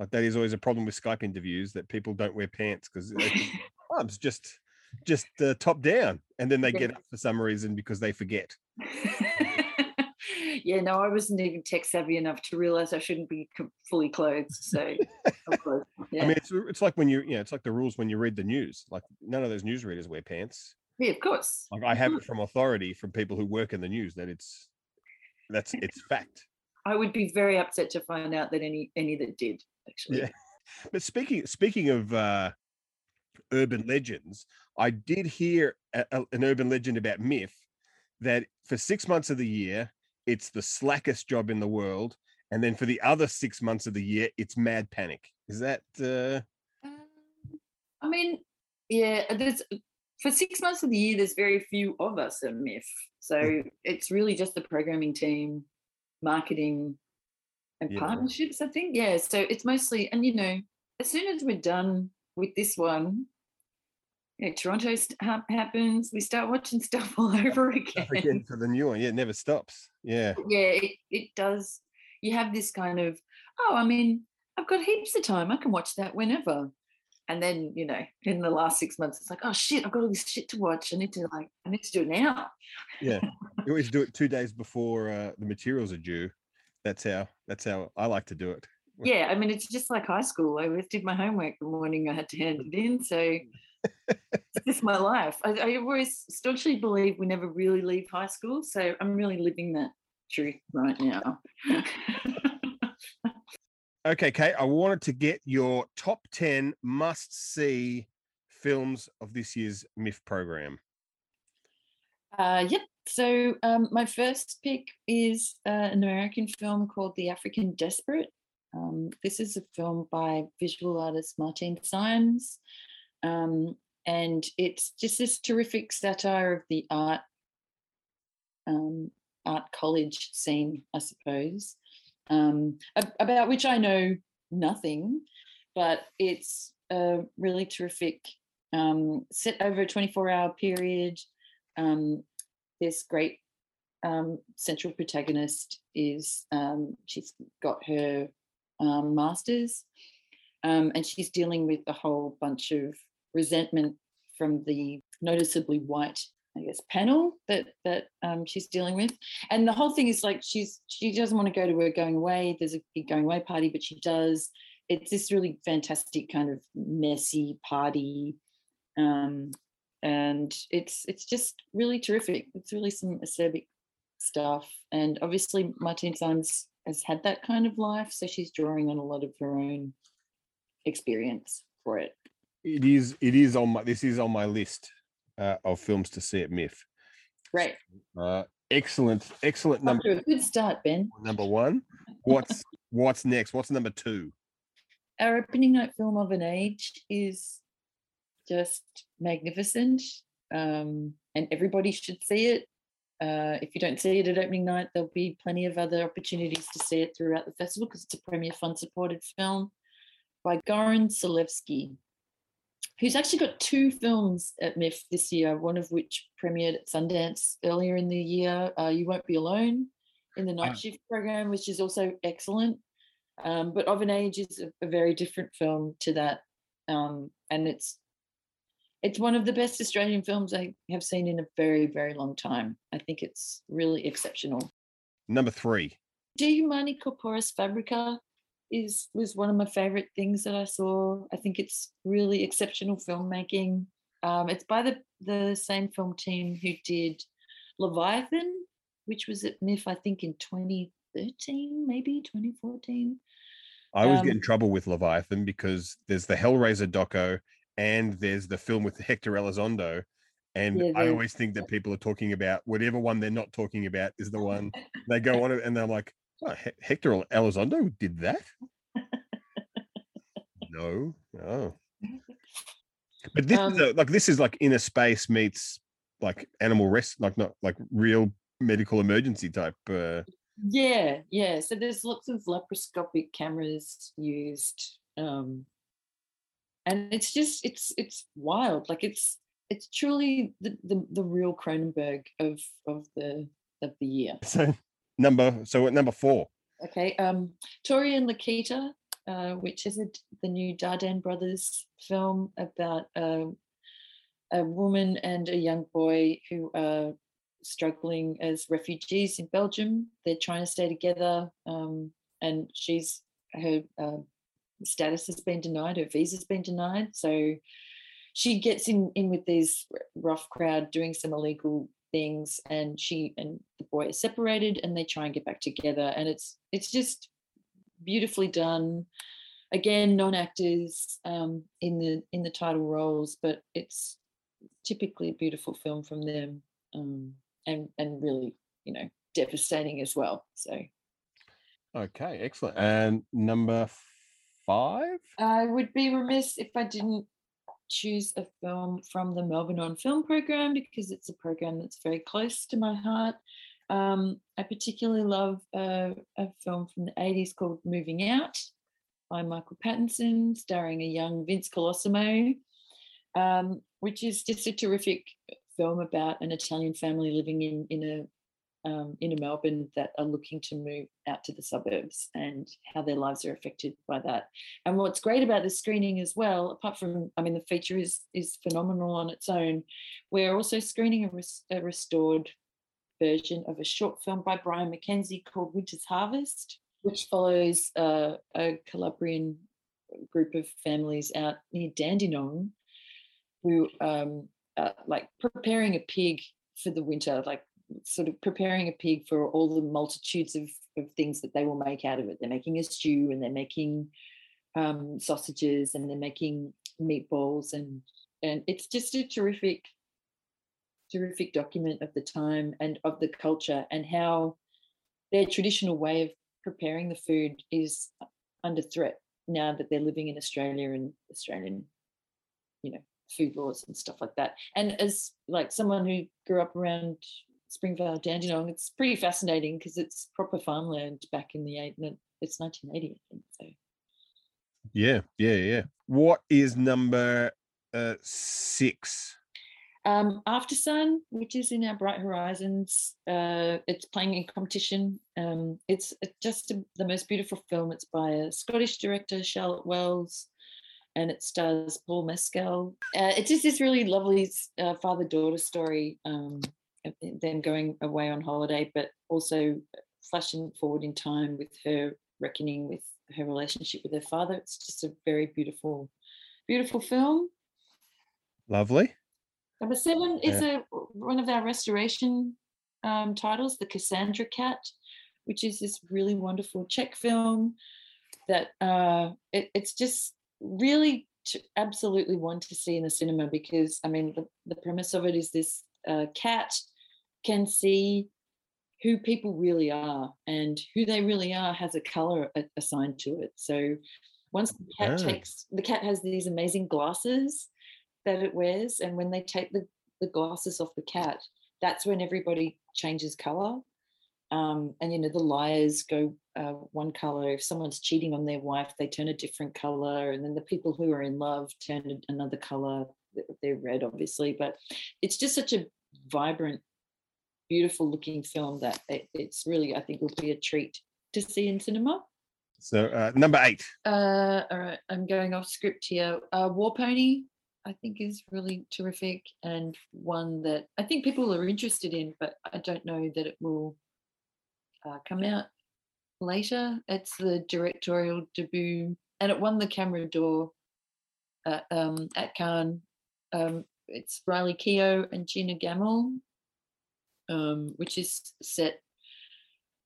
Like that is always a problem with Skype interviews that people don't wear pants because it's just just uh, top down, and then they get up for some reason because they forget. yeah, no, I wasn't even tech savvy enough to realize I shouldn't be fully clothed. So, course, yeah, I mean, it's it's like when you you know, it's like the rules when you read the news. Like none of those newsreaders wear pants. yeah, of course. Like I have it from authority from people who work in the news that it's that's it's fact. I would be very upset to find out that any any that did actually. Yeah. But speaking speaking of uh, urban legends, I did hear a, a- an urban legend about MIFF that for six months of the year it's the slackest job in the world, and then for the other six months of the year it's mad panic. Is that uh, I mean, yeah, there's for six months of the year, there's very few of us at MIFF. So it's really just the programming team, marketing, and Yeah. partnerships, I think. Yeah. So it's mostly, and you know, as soon as we're done with this one, you know, Toronto hap- happens, we start watching stuff all over again. again for the new one? Yeah, it never stops. Yeah. yeah, it, it does. You have this kind of, oh, I mean, I've got heaps of time. I can watch that whenever. And then, you know, in the last six months, it's like, oh shit, I've got all this shit to watch. I need to like, I need to do it now. Yeah. you always do it two days before uh, the materials are due. That's how that's how I like to do it. Yeah, I mean, it's just like high school. I always did my homework the morning I had to hand it in. So it's just my life. I, I always staunchly believe we never really leave high school. So I'm really living that truth right now. Okay, Kate, I wanted to get your top 10 must see films of this year's MIFF program. Uh, yep. So um, my first pick is uh, an American film called The African Desperate. Um, this is a film by visual artist Martine Syms, um, and it's just this terrific satire of the art um, art college scene, I suppose, um, ab- about which I know nothing, but it's a really terrific um, set over a 24 hour period. Um, this great um, central protagonist is um, she's got her um, master's um, and she's dealing with a whole bunch of resentment from the noticeably white I guess panel that that um, she's dealing with, and the whole thing is like she's she doesn't want to go to her going away. There's a big going away party, but she does. It's this really fantastic kind of messy party, um, and it's it's just really terrific. It's really some acerbic stuff, and obviously Martine Syms has had that kind of life, so she's drawing on a lot of her own experience for it. It is it is on my this is on my list uh, of films to see at MIFF. Right. Uh, excellent, excellent number a good start, Ben. number one. What's what's next? What's number two? Our opening night film of an age is just magnificent, um, and everybody should see it. Uh, if you don't see it at opening night, there'll be plenty of other opportunities to see it throughout the festival because it's a Premiere Fund supported film by Goran Stolevski, who's actually got two films at MIFF this year, one of which premiered at Sundance earlier in the year. Uh, you Won't Be Alone in the night Ah. shift program, which is also excellent. Um, but Of an Age is a, a very different film to that. Um, and it's it's one of the best Australian films I have seen in a very, very long time. I think it's really exceptional. Number three. De Humani Corporis Fabrica is was one of my favorite things that I saw. I think it's really exceptional filmmaking. Um, it's by the the same film team who did Leviathan, which was at MIFF, I think, in 2013, maybe 2014. I always Um, get in trouble with Leviathan because there's the Hellraiser doco and there's the film with Hector Elizondo. And Yeah, I always think that people are talking about whatever one they're not talking about is the one they go on it and they're like, oh, He- Hector Elizondo did that? no. Oh. But this Um, is a, like this is like inner space meets like animal rest, like not like real medical emergency type. Uh, Yeah, yeah. So there's lots of laparoscopic cameras used, um, and it's just it's it's wild. Like it's it's truly the the, the real Cronenberg of of the of the year. so number so at number four. Okay, um, Tori and Lokita, uh, which is a, the new Dardenne brothers film about um, a woman and a young boy who are struggling as refugees in Belgium. They're trying to stay together, um, and she's her uh, status has been denied, her visa's been denied, so she gets in in with these rough crowd doing some illegal things, and she and the boy are separated, and they try and get back together, and it's it's just beautifully done. Again, non-actors um, in the in the title roles, but it's typically a beautiful film from them um, and and really you know devastating as well so Okay, excellent. And number five. i would be remiss if i didn't choose a film from the melbourne on film program because it's a program that's very close to my heart. Um, i particularly love uh, a film from the 80s called moving out by michael pattinson starring a young vince colosimo um, which is just a terrific film about an Italian family living in in a um, in Melbourne that are looking to move out to the suburbs and how their lives are affected by that. And what's great about this screening as well, apart from I mean the feature is is phenomenal on its own, we're also screening a, res- a restored version of a short film by Brian McKenzie called Winter's Harvest, which follows uh, a Calabrian group of families out near Dandenong who um, uh, like preparing a pig for the winter, like sort of preparing a pig for all the multitudes of, of things that they will make out of it. They're making a stew and they're making um, sausages and they're making meatballs and and it's just a terrific terrific document of the time and of the culture and how their traditional way of preparing the food is under threat now that they're living in Australia and Australian, you know, food laws and stuff like that. And as like someone who grew up around Springvale, Dandenong, it's pretty fascinating because it's proper farmland back in the eight. It's 1980, I think. So Yeah, yeah, yeah. What is number uh, six? um, After Sun, which is in our Bright Horizons, uh, it's playing in competition. Um, it's it's just a, the most beautiful film. It's by a Scottish director, Charlotte Wells, and it stars Paul Mescal. Uh, it's just this really lovely uh, father-daughter story. Um, them going away on holiday, but also flashing forward in time with her reckoning with her relationship with her father. It's just a very beautiful, beautiful film. Lovely. Number seven is Yeah. a one of our restoration um, titles, The Cassandra Cat, which is this really wonderful Czech film that uh, it, it's just really to absolutely one to see in the cinema because I mean the, the premise of it is this uh, cat can see who people really are and who they really are has a color assigned to it. So once the cat takes the cat has these amazing glasses that it wears and when they take the, the glasses off the cat that's when everybody changes color um, and you know the liars go uh, one color if someone's cheating on their wife they turn a different color and then the people who are in love turn another color they're red obviously but it's just such a vibrant beautiful looking film that it, it's really i think will be a treat to see in cinema So uh, number eight. uh, all right, I'm going off script here. Uh, War Pony, I think, is really terrific and one that I think people are interested in, but I don't know that it will uh, come out later. It's the directorial debut, and it won the Caméra d'Or uh, um, at Cannes. Um, it's Riley Keough and Gina Gammell, um, which is set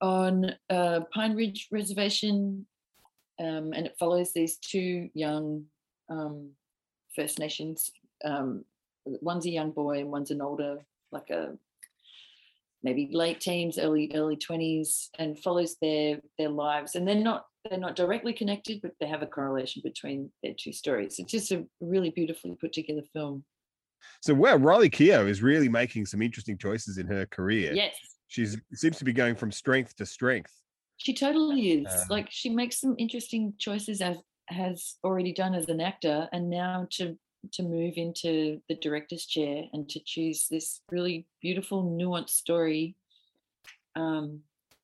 on Pine Ridge Reservation, um, and it follows these two young um, First Nations. Um, one's a young boy and one's an older, like a maybe late teens, early early twenties, and follows their their lives. And they're not they're not directly connected, but they have a correlation between their two stories. It's just a really beautifully put together film. So wow, Riley Keough is really making some interesting choices in her career. Yes. She's seems to be going from strength to strength. She totally is. Um, like she makes some interesting choices as has already done as an actor, and now to to move into the director's chair and to choose this really beautiful, nuanced story, um,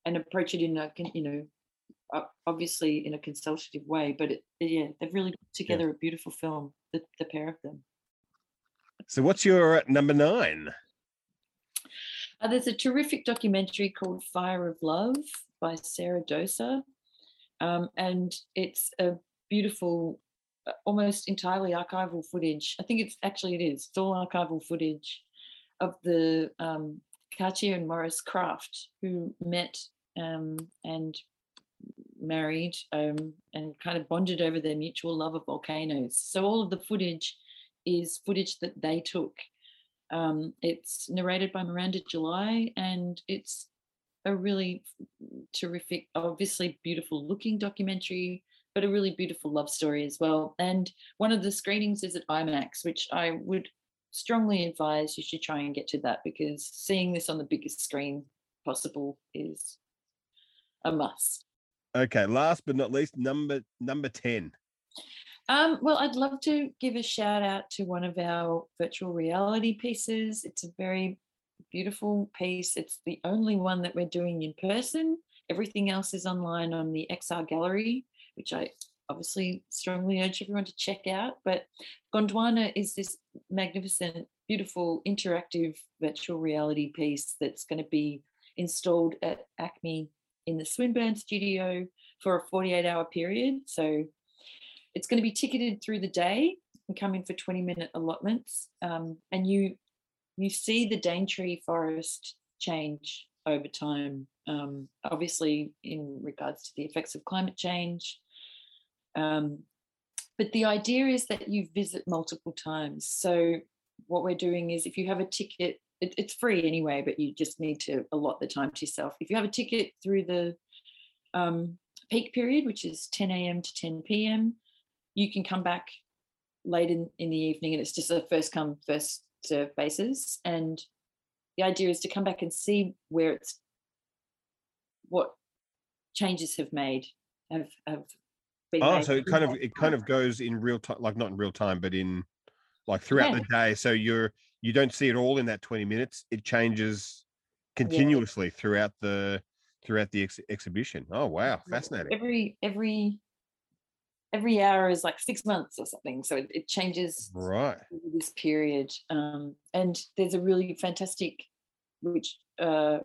and approach it in a you know, obviously in a consultative way. But it, yeah, they've really put together a beautiful film. The the pair of them. So what's your uh, number nine? Uh, there's a terrific documentary called Fire of Love by Sarah Dosa. Um, and it's a beautiful, uh, almost entirely archival footage. I think it's actually it is. It's all archival footage of the um, Katia and Maurice Krafft who met um, and married um, and kind of bonded over their mutual love of volcanoes. So all of the footage is footage that they took. Um, it's narrated by Miranda July and it's a really terrific, obviously beautiful looking documentary, but a really beautiful love story as well. And one of the screenings is at IMAX, which I would strongly advise you should try and get to that because seeing this on the biggest screen possible is a must. Okay, last but not least, number number ten. Um, well, I'd love to give a shout out to one of our virtual reality pieces. It's a very beautiful piece. It's the only one that we're doing in person. Everything else is online on the XR Gallery, which I obviously strongly urge everyone to check out. But Gondwana is this magnificent, beautiful, interactive virtual reality piece that's going to be installed at ACMI in the Swinburne studio for a 48 hour period. So it's going to be ticketed through the day and come in for 20 minute allotments. Um, and you you see the Daintree forest change over time, um, obviously in regards to the effects of climate change. Um, but the idea is that you visit multiple times. So what we're doing is if you have a ticket, it, it's free anyway, but you just need to allot the time to yourself. If you have a ticket through the um, peak period, which is 10 a.m. to 10 p.m., you can come back late in, in the evening and it's just a first come, first serve basis. And the idea is to come back and see where it's what changes have made have have been Oh, made so it kind of that it kind of goes in real time, like not in real time, but in like throughout Yeah. the day. So you're you don't see it all in that 20 minutes. It changes continuously throughout the throughout the ex- exhibition. Oh wow, fascinating. every every every hour is like six months or something so it, it changes Right. this period um, and there's a really fantastic which uh,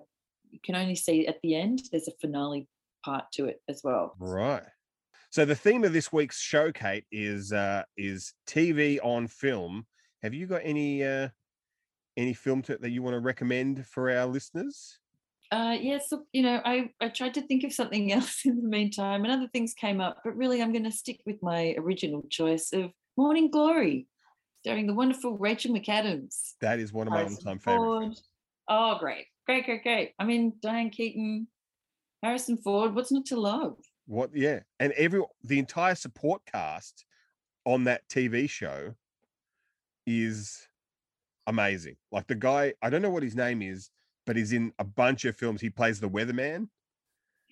you can only see at the end there's a finale part to it as well Right. So the theme of this week's show, Kate, is uh is TV on film. Have you got any uh any film to, that you want to recommend for our listeners? Uh, yes, look, you know, I, I tried to think of something else in the meantime, and other things came up, but really, I'm going to stick with my original choice of Morning Glory, starring the wonderful Rachel McAdams. That is one of my Harrison all-time favorite. Ford. Oh, great, great, great, great. I mean, Diane Keaton, Harrison Ford. What's not to love? What? Yeah, and every the entire support cast on that TV show is amazing. Like the guy, I don't know what his name is, but he's in a bunch of films. He plays the weatherman,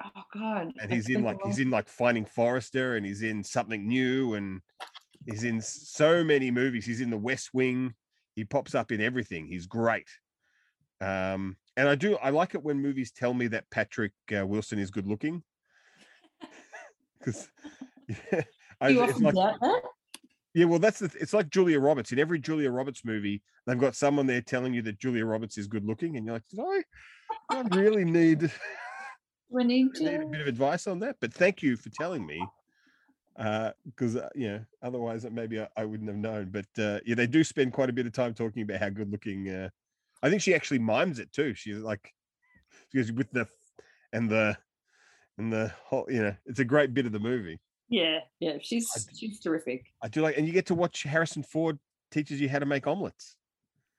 Oh God, and he's in like he's in like Finding Forrester, and he's in something new, and he's in so many movies. He's in The West Wing. He pops up in everything. He's great. Um, and I do I like it when movies tell me that Patrick uh, Wilson is good looking. Because yeah, I- it's often like. Yeah, well, that's the, th- it's like Julia Roberts. In every Julia Roberts movie, they've got someone there telling you that Julia Roberts is good looking, and you're like, did I, I really need, We need need a bit of advice on that? But thank you for telling me, Uh because uh, you know, otherwise uh, maybe I, I wouldn't have known. But uh, yeah, they do spend quite a bit of time talking about how good looking. Uh, I think she actually mimes it too. She's like, she goes with the and the and the whole. You know, it's a great bit of the movie. Yeah, yeah, she's she's terrific. I do like, and you get to watch Harrison Ford teaches you how to make omelets,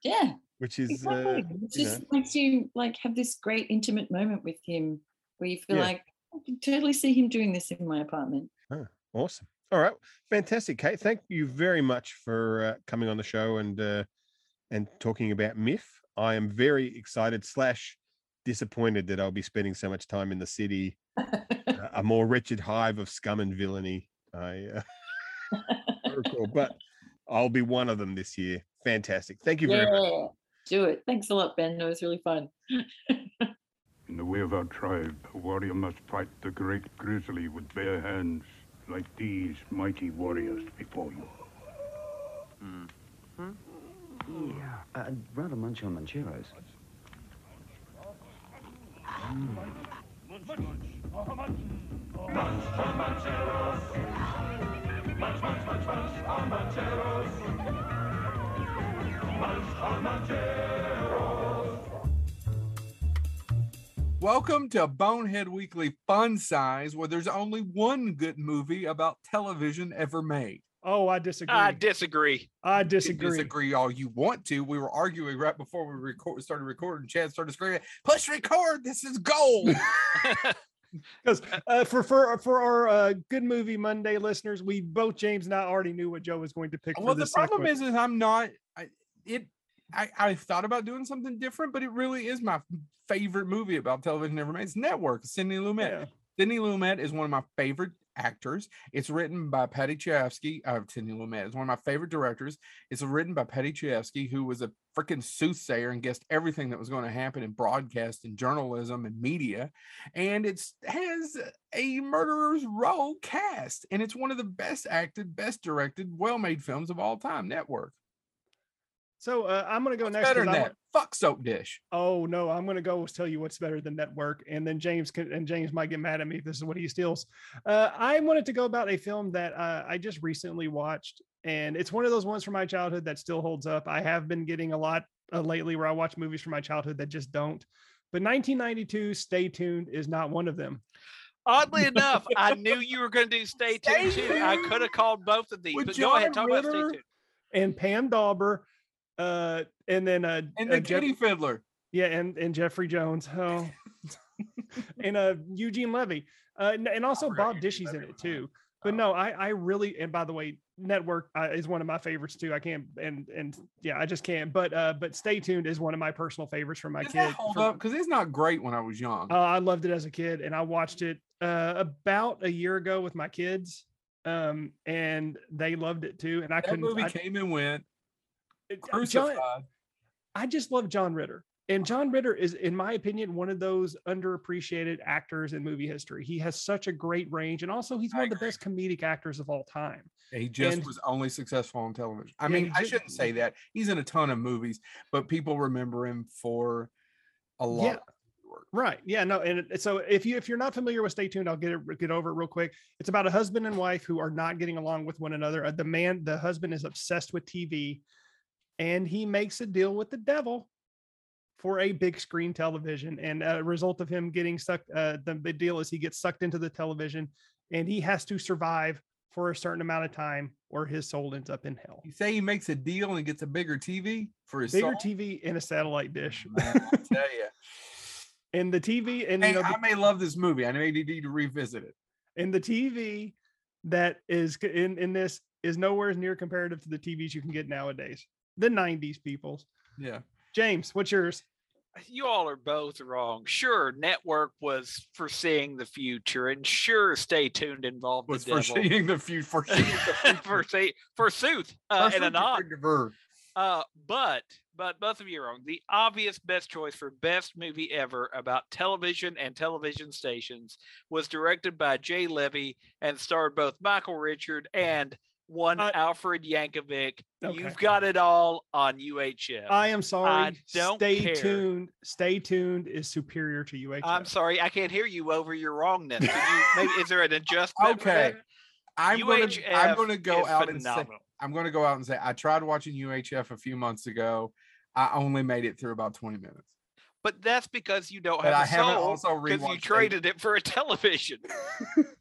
Yeah, which is exactly. uh, it just know, makes you like have this great intimate moment with him, where you feel Yeah. like I can totally see him doing this in my apartment. Oh, awesome. All right. Fantastic, Kate. Thank you very much for uh, coming on the show and uh, and talking about MIFF. I am very excited slash disappointed that I'll be spending so much time in the city, uh, a more wretched hive of scum and villainy. I uh, recall, but I'll be one of them this year. Fantastic. Thank you very much. Do it. Thanks a lot, Ben. It was really fun. In the way of our tribe, a warrior must fight the great grizzly with bare hands, like these mighty warriors before you. Hmm. Yeah, I'd rather munch on Mancheros. Welcome to Bonehead Weekly Fun Size, where there's only one good movie about television ever made. Oh, I disagree. I disagree. I You can disagree. disagree all you want to. We were arguing right before we record, started recording. Chad started screaming, "Push record! This is gold!" Because uh, for for for our uh, good movie Monday listeners, we both James and I already knew what Joe was going to pick. well, for the problem segment. is, is I'm not. I, it. I, I thought about doing something different, but it really is my favorite movie about television ever made. It's Network. Sidney Lumet. Yeah. Sidney Lumet is one of my favorite actors. It's written by Paddy Chayefsky. Uh, Sidney Lumet It's one of my favorite directors. It's written by Paddy Chayefsky, who was a freaking soothsayer and guessed everything that was going to happen in broadcast and journalism and media. And it has a murderer's row cast, and it's one of the best acted, best directed, well-made films of all time. Network. So uh, I'm gonna go next. Better 'cause than I that. Fuck soap dish. Oh no, I'm gonna go tell you what's better than Network, and then James can, and James might get mad at me if this is what he steals. Uh, I wanted to go about a film that uh, I just recently watched, and it's one of those ones from my childhood that still holds up. I have been getting a lot uh, lately where I watch movies from my childhood that just don't. But 1992, Stay Tuned is not one of them. Oddly enough, I knew you were going to do Stay Tuned Stay too. I could have called both of these, With but go ahead, John talk about Stay Tuned. and Pam Dawber, uh, and then uh, And uh, the Jeff- Fiddler. yeah, and and Jeffrey Jones. Oh, and uh Eugene Levy, uh, and also Bob Dishy's in it too. But no, I I really and by the way, Network uh, is one of my favorites too. I can't and and yeah, I just can't. But uh, but Stay Tuned is one of my personal favorites from my Does kid. hold from- up? Because it's not great when I was young. uh, I loved it as a kid, and I watched it uh, about a year ago with my kids, um, and they loved it too. And I that couldn't. movie I, came and went. John, I just love John Ritter. And John Ritter is, in my opinion, one of those underappreciated actors in movie history. He has such a great range, and also he's one of the best comedic actors of all time. He just And- was only successful on television. I Yeah, mean, he I shouldn't say that. He's in a ton of movies, but people remember him for a lot. Yeah. Right. Yeah. No. And so if you if you're not familiar with Stay Tuned, I'll get it get over it real quick. It's about a husband and wife who are not getting along with one another. Uh, The man, the husband, is obsessed with TV, and he makes a deal with the devil for a big screen television. And a result of him getting sucked, uh, the big deal is he gets sucked into the television, and he has to survive for a certain amount of time, or his soul ends up in hell. You say he makes a deal and gets a bigger TV for his Bigger soul? TV and a satellite dish. Man, I tell you. and the TV and Hey, you know, I may love this movie. I may need to revisit it. and the TV that is in in this is nowhere near comparative to the TVs you can get nowadays. The 90s peoples. Yeah. James, what's yours? You all are both wrong. Sure, Network was foreseeing the future, and sure, Stay Tuned involved Was the devil. foreseeing the future. Foreseeing the Forsee- forsooth, uh, and a nod. Uh, but but both of you are wrong. The obvious best choice for best movie ever about television and television stations was directed by Jay Levey and starred both Michael Richard and one Alfred Yankovic. Uh, okay. You've got it all on UHF. I am sorry. I don't Stay care. tuned. Stay tuned is superior to UHF. I'm sorry, I can't hear you over your wrongness. You, maybe, is there an adjustment? Okay. that? I'm gonna I'm gonna go is out and say. I'm gonna go out and say I tried watching UHF a few months ago. I only made it through about 20 minutes. But that's because you don't But have I a haven't soul also because you rewatched traded it for a television.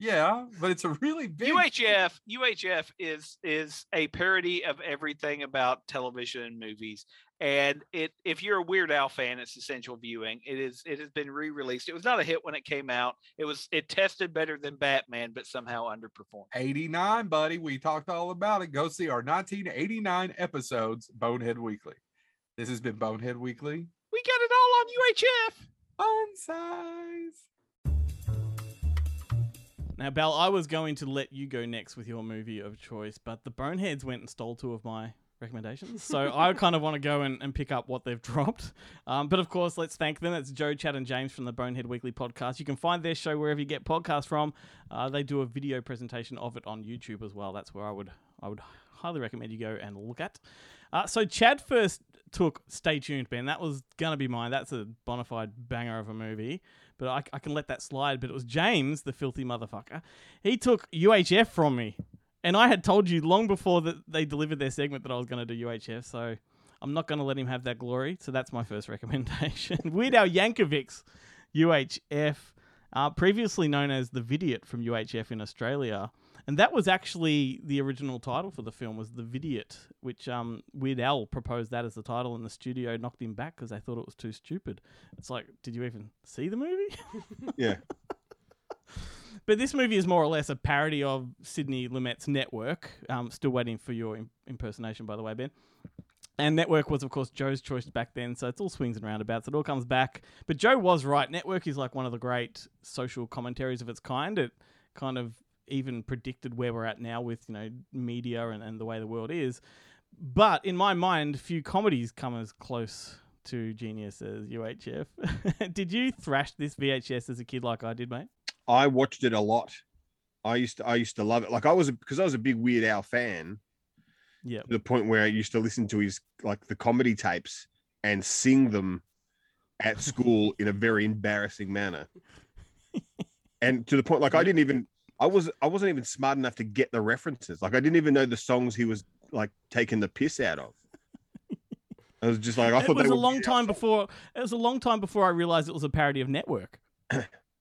Yeah, but it's a really big UHF UHF is is a parody of everything about television and movies. And it if you're a Weird Al fan, it's essential viewing. It is it has been re-released. It was not a hit when it came out. It was it tested better than Batman, but somehow underperformed. 89, buddy. We talked all about it. Go see our 1989 episodes, Bonehead Weekly. This has been Bonehead Weekly. We got it all on UHF. Fun size. Now, Bal, I was going to let you go next with your movie of choice, but the Boneheads went and stole two of my recommendations. So I kind of want to go and, and pick up what they've dropped. Um, but of course, let's thank them. It's Joe, Chad, and James from the Bonehead Weekly podcast. You can find their show wherever you get podcasts from. Uh, they do a video presentation of it on YouTube as well. That's where I would I would highly recommend you go and look at. Uh, so Chad first took Stay Tuned, Ben. That was gonna be mine. That's a bona fide banger of a movie. But I, I can let that slide. But it was James, the filthy motherfucker. He took UHF from me, and I had told you long before that they delivered their segment that I was gonna do UHF. So I'm not gonna let him have that glory. So that's my first recommendation. Weird Al Yankovic's UHF, uh, previously known as the Vidiot from UHF in Australia. And that was actually the original title for the film was The Vidiot, which um, Weird Al proposed that as the title, and the studio knocked him back because they thought it was too stupid. It's like, did you even see the movie? Yeah. But this movie is more or less a parody of Sidney Lumet's Network. Um, still waiting for your im- impersonation, by the way, Ben. And Network was, of course, Joe's choice back then, so it's all swings and roundabouts. It all comes back. But Joe was right. Network is like one of the great social commentaries of its kind. It kind of even predicted where we're at now with, you know, media and, and the way the world is. But in my mind, few comedies come as close to genius as UHF. did you thrash this VHS as a kid like I did, mate? I watched it a lot. I used to I used to love it. Like I was because I was a big Weird Al fan. Yeah. To the point where I used to listen to his like the comedy tapes and sing them at school in a very embarrassing manner. And to the point like I didn't even I was I wasn't even smart enough to get the references. Like I didn't even know the songs he was like taking the piss out of. I was just like I thought it was a long time before. It was a long time before I realized it was a parody of Network.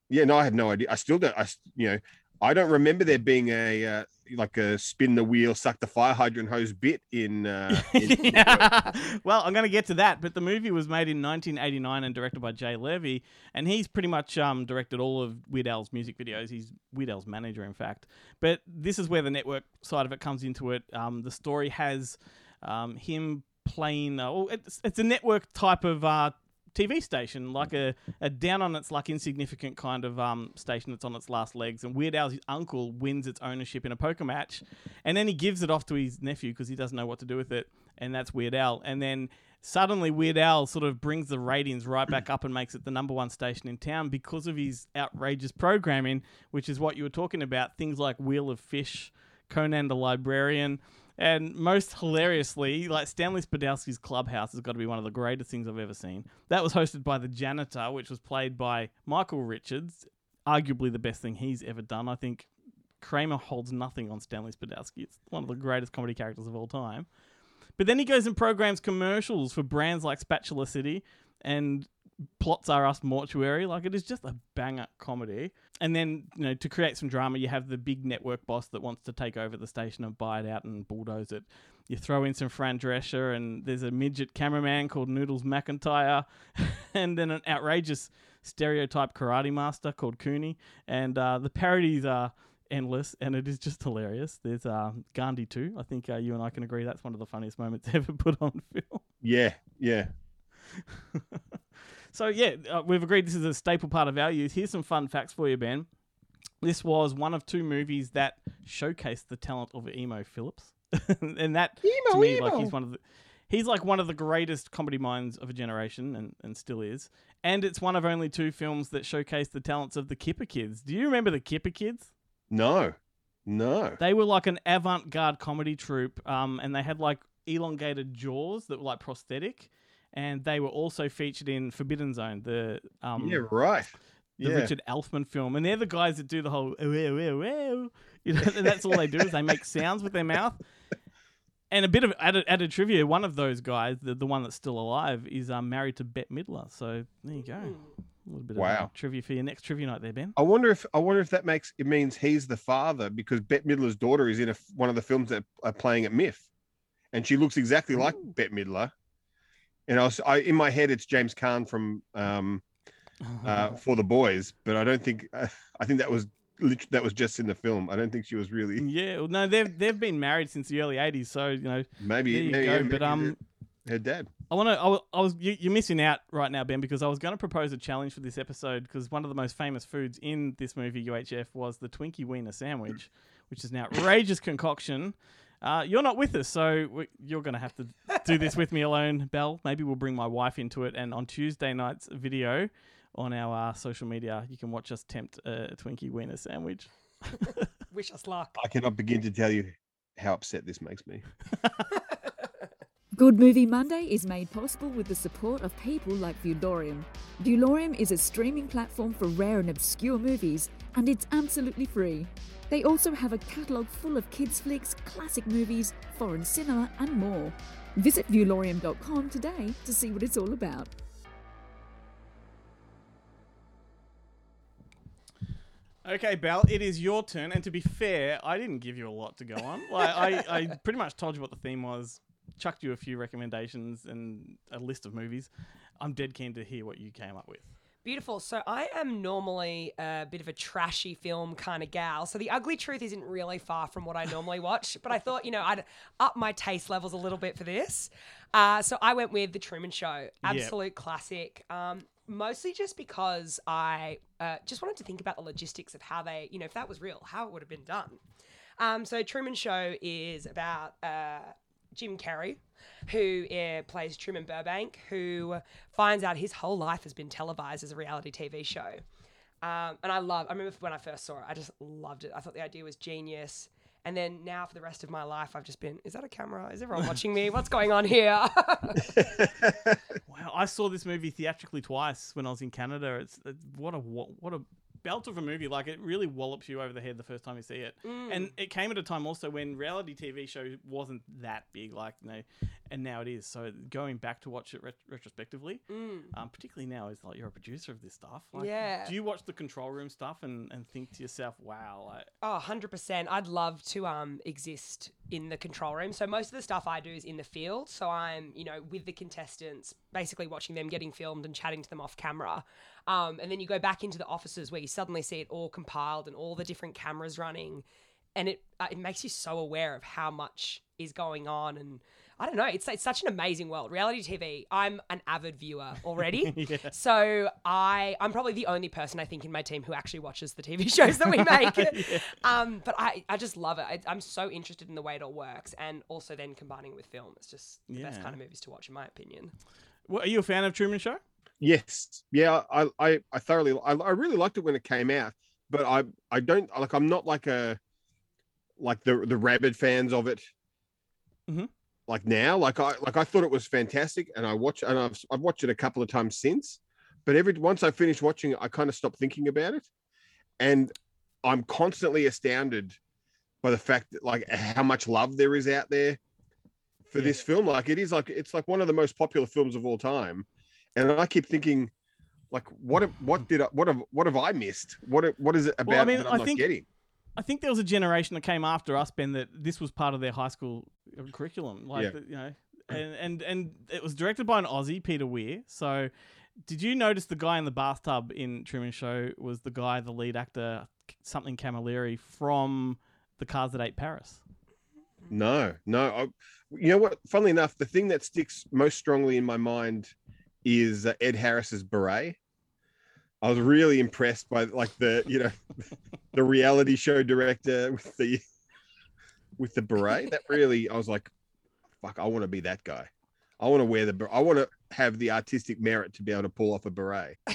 Yeah, no, I had no idea. I still don't. I you know, I don't remember there being a uh, like a spin the wheel, suck the fire hydrant hose bit in. Uh, in well, I'm going to get to that, but the movie was made in 1989 and directed by Jay Levey, and he's pretty much um, directed all of Weird Al's music videos. He's Weird Al's manager, in fact. But this is where the network side of it comes into it. Um, the story has um, him playing. Uh, well, it's, it's a network type of. Uh, TV station, like a, a down on its luck, insignificant kind of um, station that's on its last legs. And Weird Al's uncle wins its ownership in a poker match, and then he gives it off to his nephew because he doesn't know what to do with it, and that's Weird Al. And then suddenly Weird Al sort of brings the ratings right back up and makes it the number one station in town because of his outrageous programming, which is what you were talking about. Things like Wheel of Fish, Conan the Librarian. And most hilariously, like Stanley Spadowski's Clubhouse has got to be one of the greatest things I've ever seen. That was hosted by The Janitor, which was played by Michael Richards, arguably the best thing he's ever done. I think Kramer holds nothing on Stanley Spadowski. It's one of the greatest comedy characters of all time. But then he goes and programs commercials for brands like Spatula City and Plots Are Us Mortuary. Like it is just a banger comedy. And then, you know, to create some drama, you have the big network boss that wants to take over the station and buy it out and bulldoze it. You throw in some Fran Drescher, and there's a midget cameraman called Noodles McIntyre, and then an outrageous stereotype karate master called Kuni. And uh, the parodies are endless, and it is just hilarious. There's uh, Gandhi too. I think uh, you and I can agree that's one of the funniest moments ever put on film. yeah, yeah. So yeah, uh, we've agreed this is a staple part of our youth. Here's some fun facts for you, Ben. This was one of two movies that showcased the talent of Emo Phillips, and that to Emo, me, like he's one of the he's like one of the greatest comedy minds of a generation, and, and still is. And it's one of only two films that showcased the talents of the Kipper Kids. Do you remember the Kipper Kids? No, no. They were like an avant-garde comedy troupe, um, and they had like elongated jaws that were like prosthetic, and they were also featured in Forbidden Zone, the um, yeah, right. the yeah. Richard Elfman film, and they're the guys that do the whole "Oh, oh, oh, oh," you know, and that's all they do is they make sounds with their mouth. And a bit of added, added trivia: one of those guys, the, the one that's still alive, is um, married to Bette Midler. So there you go, a little bit of uh, Wow. trivia for your next trivia night, there, Ben. I wonder if I wonder if that makes it means he's the father because Bette Midler's daughter is in a, one of the films that are playing at MIFF, and she looks exactly like Bette Midler. And I was I, in my head, it's James Caan from um, uh, for the boys, but I don't think uh, I think that was that was just in the film. I don't think she was really. Yeah, well, no, they've they've been married since the early '80s, so you know Maybe, there you maybe, go. yeah, but um, her dad. I want to. I, I was. You, you're missing out right now, Ben, because I was going to propose a challenge for this episode because one of the most famous foods in this movie UHF was the Twinkie Wiener sandwich, which is an outrageous concoction. Uh, you're not with us, so we, you're going to have to do this with me alone, Belle. Maybe we'll bring my wife into it, and on Tuesday night's video on our uh, social media, you can watch us tempt a Twinkie Wiener sandwich. Wish us luck. I cannot begin to tell you how upset this makes me. Good Movie Monday is made possible with the support of people like Viewlorium. Viewlorium is a streaming platform for rare and obscure movies, and it's absolutely free. They also have a catalogue full of kids' flicks, classic movies, foreign cinema, and more. Visit viewlorium.com today to see what it's all about. Okay, Belle, it is your turn. And to be fair, I didn't give you a lot to go on. Like I, I pretty much told you what the theme was, chucked you a few recommendations and a list of movies. I'm dead keen to hear what you came up with. Beautiful. So I am normally a bit of a trashy film kind of gal. So The Ugly Truth isn't really far from what I normally watch, but I thought, you know, I'd up my taste levels a little bit for this. Uh, so I went with The Truman Show. Absolute classic. Um, mostly just because I uh, just wanted to think about the logistics of how they, you know, if that was real, how it would have been done. Um, so Truman Show is about uh, Jim Carrey, who uh, plays Truman Burbank, who finds out his whole life has been televised as a reality TV show. Um, and I love, I remember when I first saw it, I just loved it. I thought the idea was genius. And then now for the rest of my life, I've just been, is that a camera? Is everyone watching me? What's going on here? Wow, I saw this movie theatrically twice when I was in Canada. It's, it's what a wa- what a belt of a movie. Like it really wallops you over the head the first time you see it. Mm. And it came at a time also when reality TV show wasn't that big, like you know, and now it is. So going back to watch it ret- retrospectively, Mm. um, particularly now is like you're a producer of this stuff. Like, Yeah. Do you watch the control room stuff and, and think to yourself, wow, like Oh, 100%. I'd love to um, exist in the control room. So most of the stuff I do is in the field. So I'm, you know, with the contestants, basically watching them getting filmed and chatting to them off camera. Um, and then you go back into the offices where you suddenly see it all compiled and all the different cameras running. And it, uh, it makes you so aware of how much is going on. And I don't know, it's, it's such an amazing world. Reality TV, I'm an avid viewer already. Yeah. So I, I'm probably the only person I think in my team who actually watches the TV shows that we make. um, but I, I just love it. I, I'm so interested in the way it all works, and also then combining with film. It's just the best kind of movies to watch, in my opinion. what, are you a fan of Truman Show? Yes, yeah, I, I, I thoroughly, I, I really liked it when it came out, but I, I don't like, I'm not like a, like the the rabid fans of it. Mhm. Like now, like I, like I thought it was fantastic, and I watch, and I've, I've watched it a couple of times since, but every once I finished watching it, I kind of stop thinking about it, and I'm constantly astounded by the fact that like how much love there is out there for this film. Like it is like it's like one of the most popular films of all time, and I keep thinking, like, what have- what did I, what have what have I missed? What what is it about Well, I mean, that I'm I not think getting? I think there was a generation that came after us, Ben, that this was part of their high school curriculum. Like, Yeah. you know, and, and and it was directed by an Aussie, Peter Weir. So, did you notice the guy in the bathtub in Truman Show was the guy, the lead actor, something Camilleri from the Cars That Ate Paris? No, no. I, you know what? Funnily enough, the thing that sticks most strongly in my mind is uh, Ed Harris's beret. I was really impressed by like the you know the reality show director with the with the beret. That really, I was like, fuck, I want to be that guy. I want to wear the. I want to have the artistic merit to be able to pull off a beret.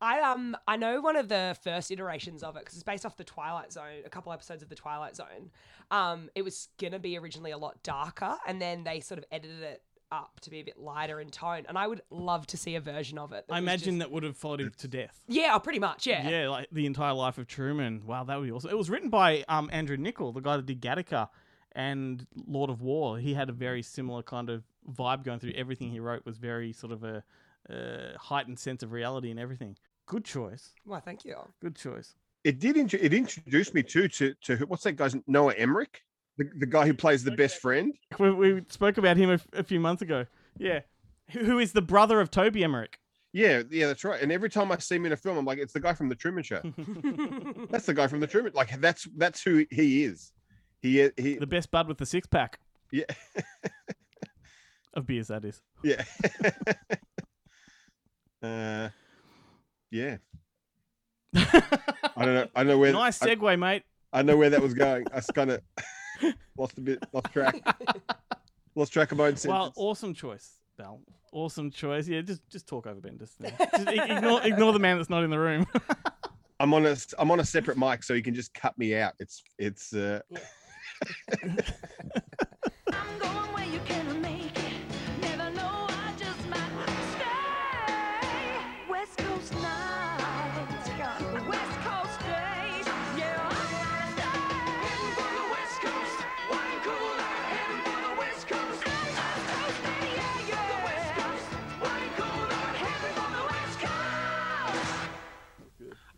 I um I know one of the first iterations of it because it's based off the Twilight Zone, a couple episodes of the Twilight Zone. Um, it was gonna be originally a lot darker, and then they sort of edited it up to be a bit lighter in tone. And I would love to see a version of it. I imagine just- that would have followed him to death. Yeah, oh, pretty much. Yeah. Yeah, like the entire life of Truman. Wow, that would be awesome. It was written by um, Andrew Niccol, the guy that did Gattaca and Lord of War. He had a very similar kind of vibe going through everything he wrote. Was very sort of a uh, heightened sense of reality and everything. Good choice. Well, thank you. Good choice. It did. Int- it introduced me too to to who- what's that guy's Noah Emmerich, the, the guy who plays the best friend. We, we spoke about him a few months ago. Yeah, who, who is the brother of Toby Emmerich? Yeah, yeah, that's right. And every time I see him in a film, I'm like, it's the guy from the Truman Show. that's the guy from the Truman. Like that's that's who he is. He he. The best bud with the six pack Yeah, of beers. That is. yeah. uh, yeah. I don't know. I don't know where. Nice I- segue, mate. I know where that was going. I kind of lost a bit, lost track, lost track of my own sentence. Well, awesome choice, Belle. Awesome choice. Yeah, just just talk over Ben. Just, just ignore ignore the man that's not in the room. I'm on a I'm on a separate mic, so you can just cut me out. It's it's. Uh,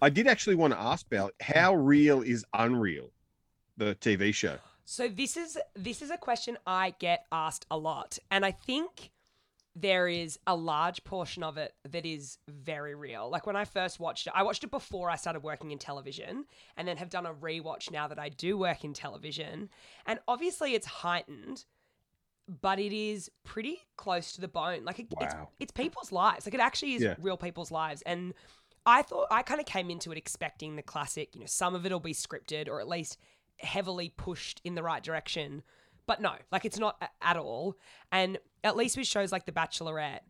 I did actually want to ask Belle, how real is Unreal, the TV show? So this is this is a question I get asked a lot, and I think there is a large portion of it that is very real. Like when I first watched it, I watched it before I started working in television, and then have done a rewatch now that I do work in television, and obviously it's heightened. But it is pretty close to the bone. Like it, it's, it's people's lives. Like it actually is Yeah. real people's lives. And I thought I kind of came into it expecting the classic, you know, some of it'll be scripted or at least heavily pushed in the right direction. But no, like it's not at all. And at least with shows like The Bachelorette,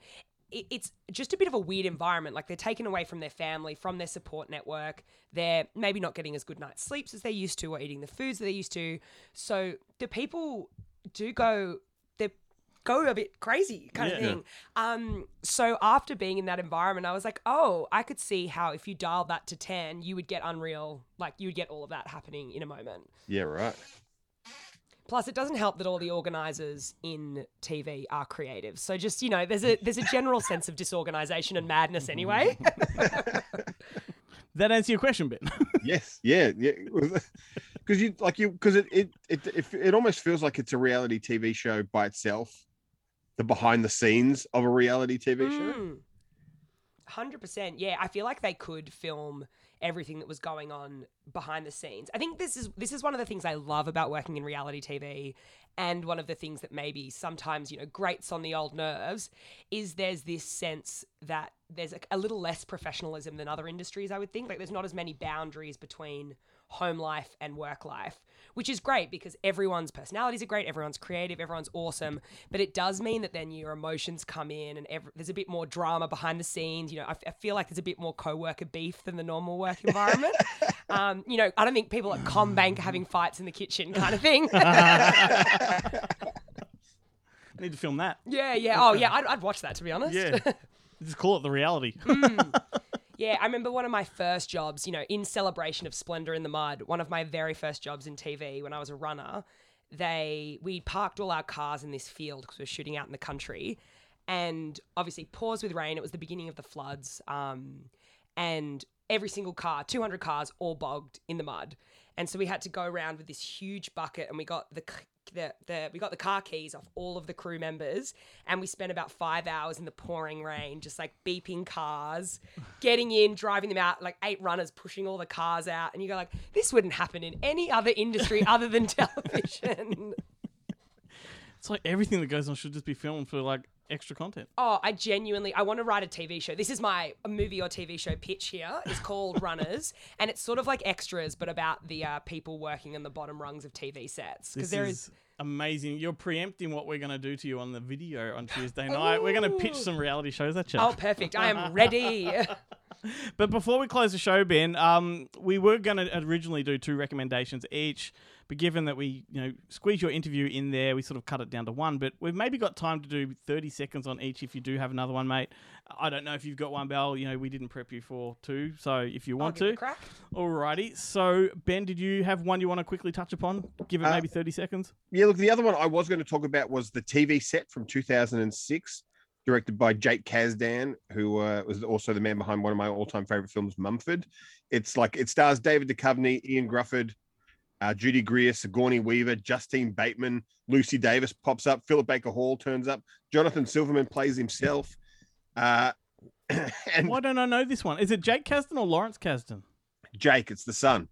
it, it's just a bit of a weird environment. Like they're taken away from their family, from their support network. They're maybe not getting as good night's sleeps as they used to, or eating the foods that they used to. So the people do go, go a bit crazy, kind of Yeah. thing. Um, so after being in that environment, I was like, oh, I could see how if you dialed that to 10, you would get Unreal, like you would get all of that happening in a moment. Yeah, right. Plus, it doesn't help that all the organizers in TV are creative. So just you know, there's a there's a general sense of disorganization and madness anyway. That answer your question, Ben. yes, yeah, yeah. Because you like you because it it, it it it almost feels like it's a reality TV show by itself. The behind the scenes of a reality TV show. Mm. Hundred percent. Yeah, I feel like they could film everything that was going on behind the scenes. I think this is this is one of the things I love about working in reality TV, and one of the things that maybe sometimes you know grates on the old nerves is there's this sense that there's a, a little less professionalism than other industries. I would think like there's not as many boundaries between home life and work life, which is great because everyone's personalities are great, everyone's creative, everyone's awesome. But it does mean that then your emotions come in and ev there's a bit more drama behind the scenes. You know, I, f- I feel like there's a bit more co-worker beef than the normal work environment. um, you know, I don't think people at Combank are having fights in the kitchen kind of thing. I need to film that. yeah, yeah. Oh, yeah. I'd, I'd watch that to be honest. Yeah. Just call it the reality. Yeah, I remember one of my first jobs, you know, in celebration of Splendor in the Mud, one of my very first jobs in TV when I was a runner, they we parked all our cars in this field because we were shooting out in the country. And obviously pours with rain. It was the beginning of the floods. Um, and every single car, 200 cars, all bogged in the mud. And so we had to go around with this huge bucket and we got the the, the we got the car keys off all of the crew members and we spent about five hours in the pouring rain just like beeping cars getting in driving them out like eight runners pushing all the cars out. And you go like this wouldn't happen in any other industry other than television. It's like everything that goes on should just be filmed for like extra content. Oh, I genuinely I want to write a TV show. This is my movie or TV show pitch here. It's called Runners, and it's sort of like extras, but about the uh, people working in the bottom rungs of TV sets. Because there is is amazing. You're preempting what we're going to do to you on the video on Tuesday night. We're going to pitch some reality shows at you. oh perfect. I am ready. But before we close the show, Ben, um, we were going to originally do two recommendations each, but given that we, you know, squeeze your interview in there, we sort of cut it down to one. But we've maybe got time to do thirty seconds on each if you do have another one, mate. I don't know if you've got one, Belle. You know, we didn't prep you for two, so if you want give it a to, crack. alrighty. So Ben, did you have one you want to quickly touch upon? Give it Uh, maybe thirty seconds. Yeah, look, the other one I was going to talk about was the TV set from 2006, directed by Jake Kasdan, who uh, was also the man behind one of my all-time favorite films, Mumford. It's like it stars David Duchovny, Ian Gruffudd, uh, Judy Greer, Sigourney Weaver, Justine Bateman, Lucy Davis pops up, Philip Baker Hall turns up, Jonathan Silverman plays himself. Uh, and Why don't I know this one? Is it Jake Kasdan or Lawrence Kasdan? Jake, it's the son.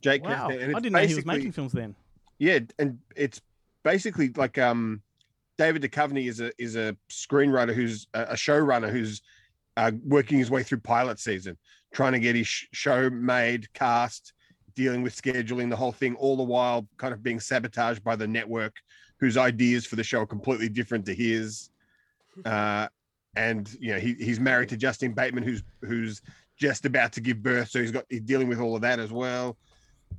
Jake Wow, Kasdan, I didn't know he was making films then. Yeah, and it's basically like um David Duchovny is a is a screenwriter who's a, showrunner who's uh, working his way through pilot season, trying to get his sh- show made, cast, dealing with scheduling, the whole thing, all the while kind of being sabotaged by the network, whose ideas for the show are completely different to his. Uh, and you know he, he's married to Justin Bateman, who's who's just about to give birth, so he's got he's dealing with all of that as well.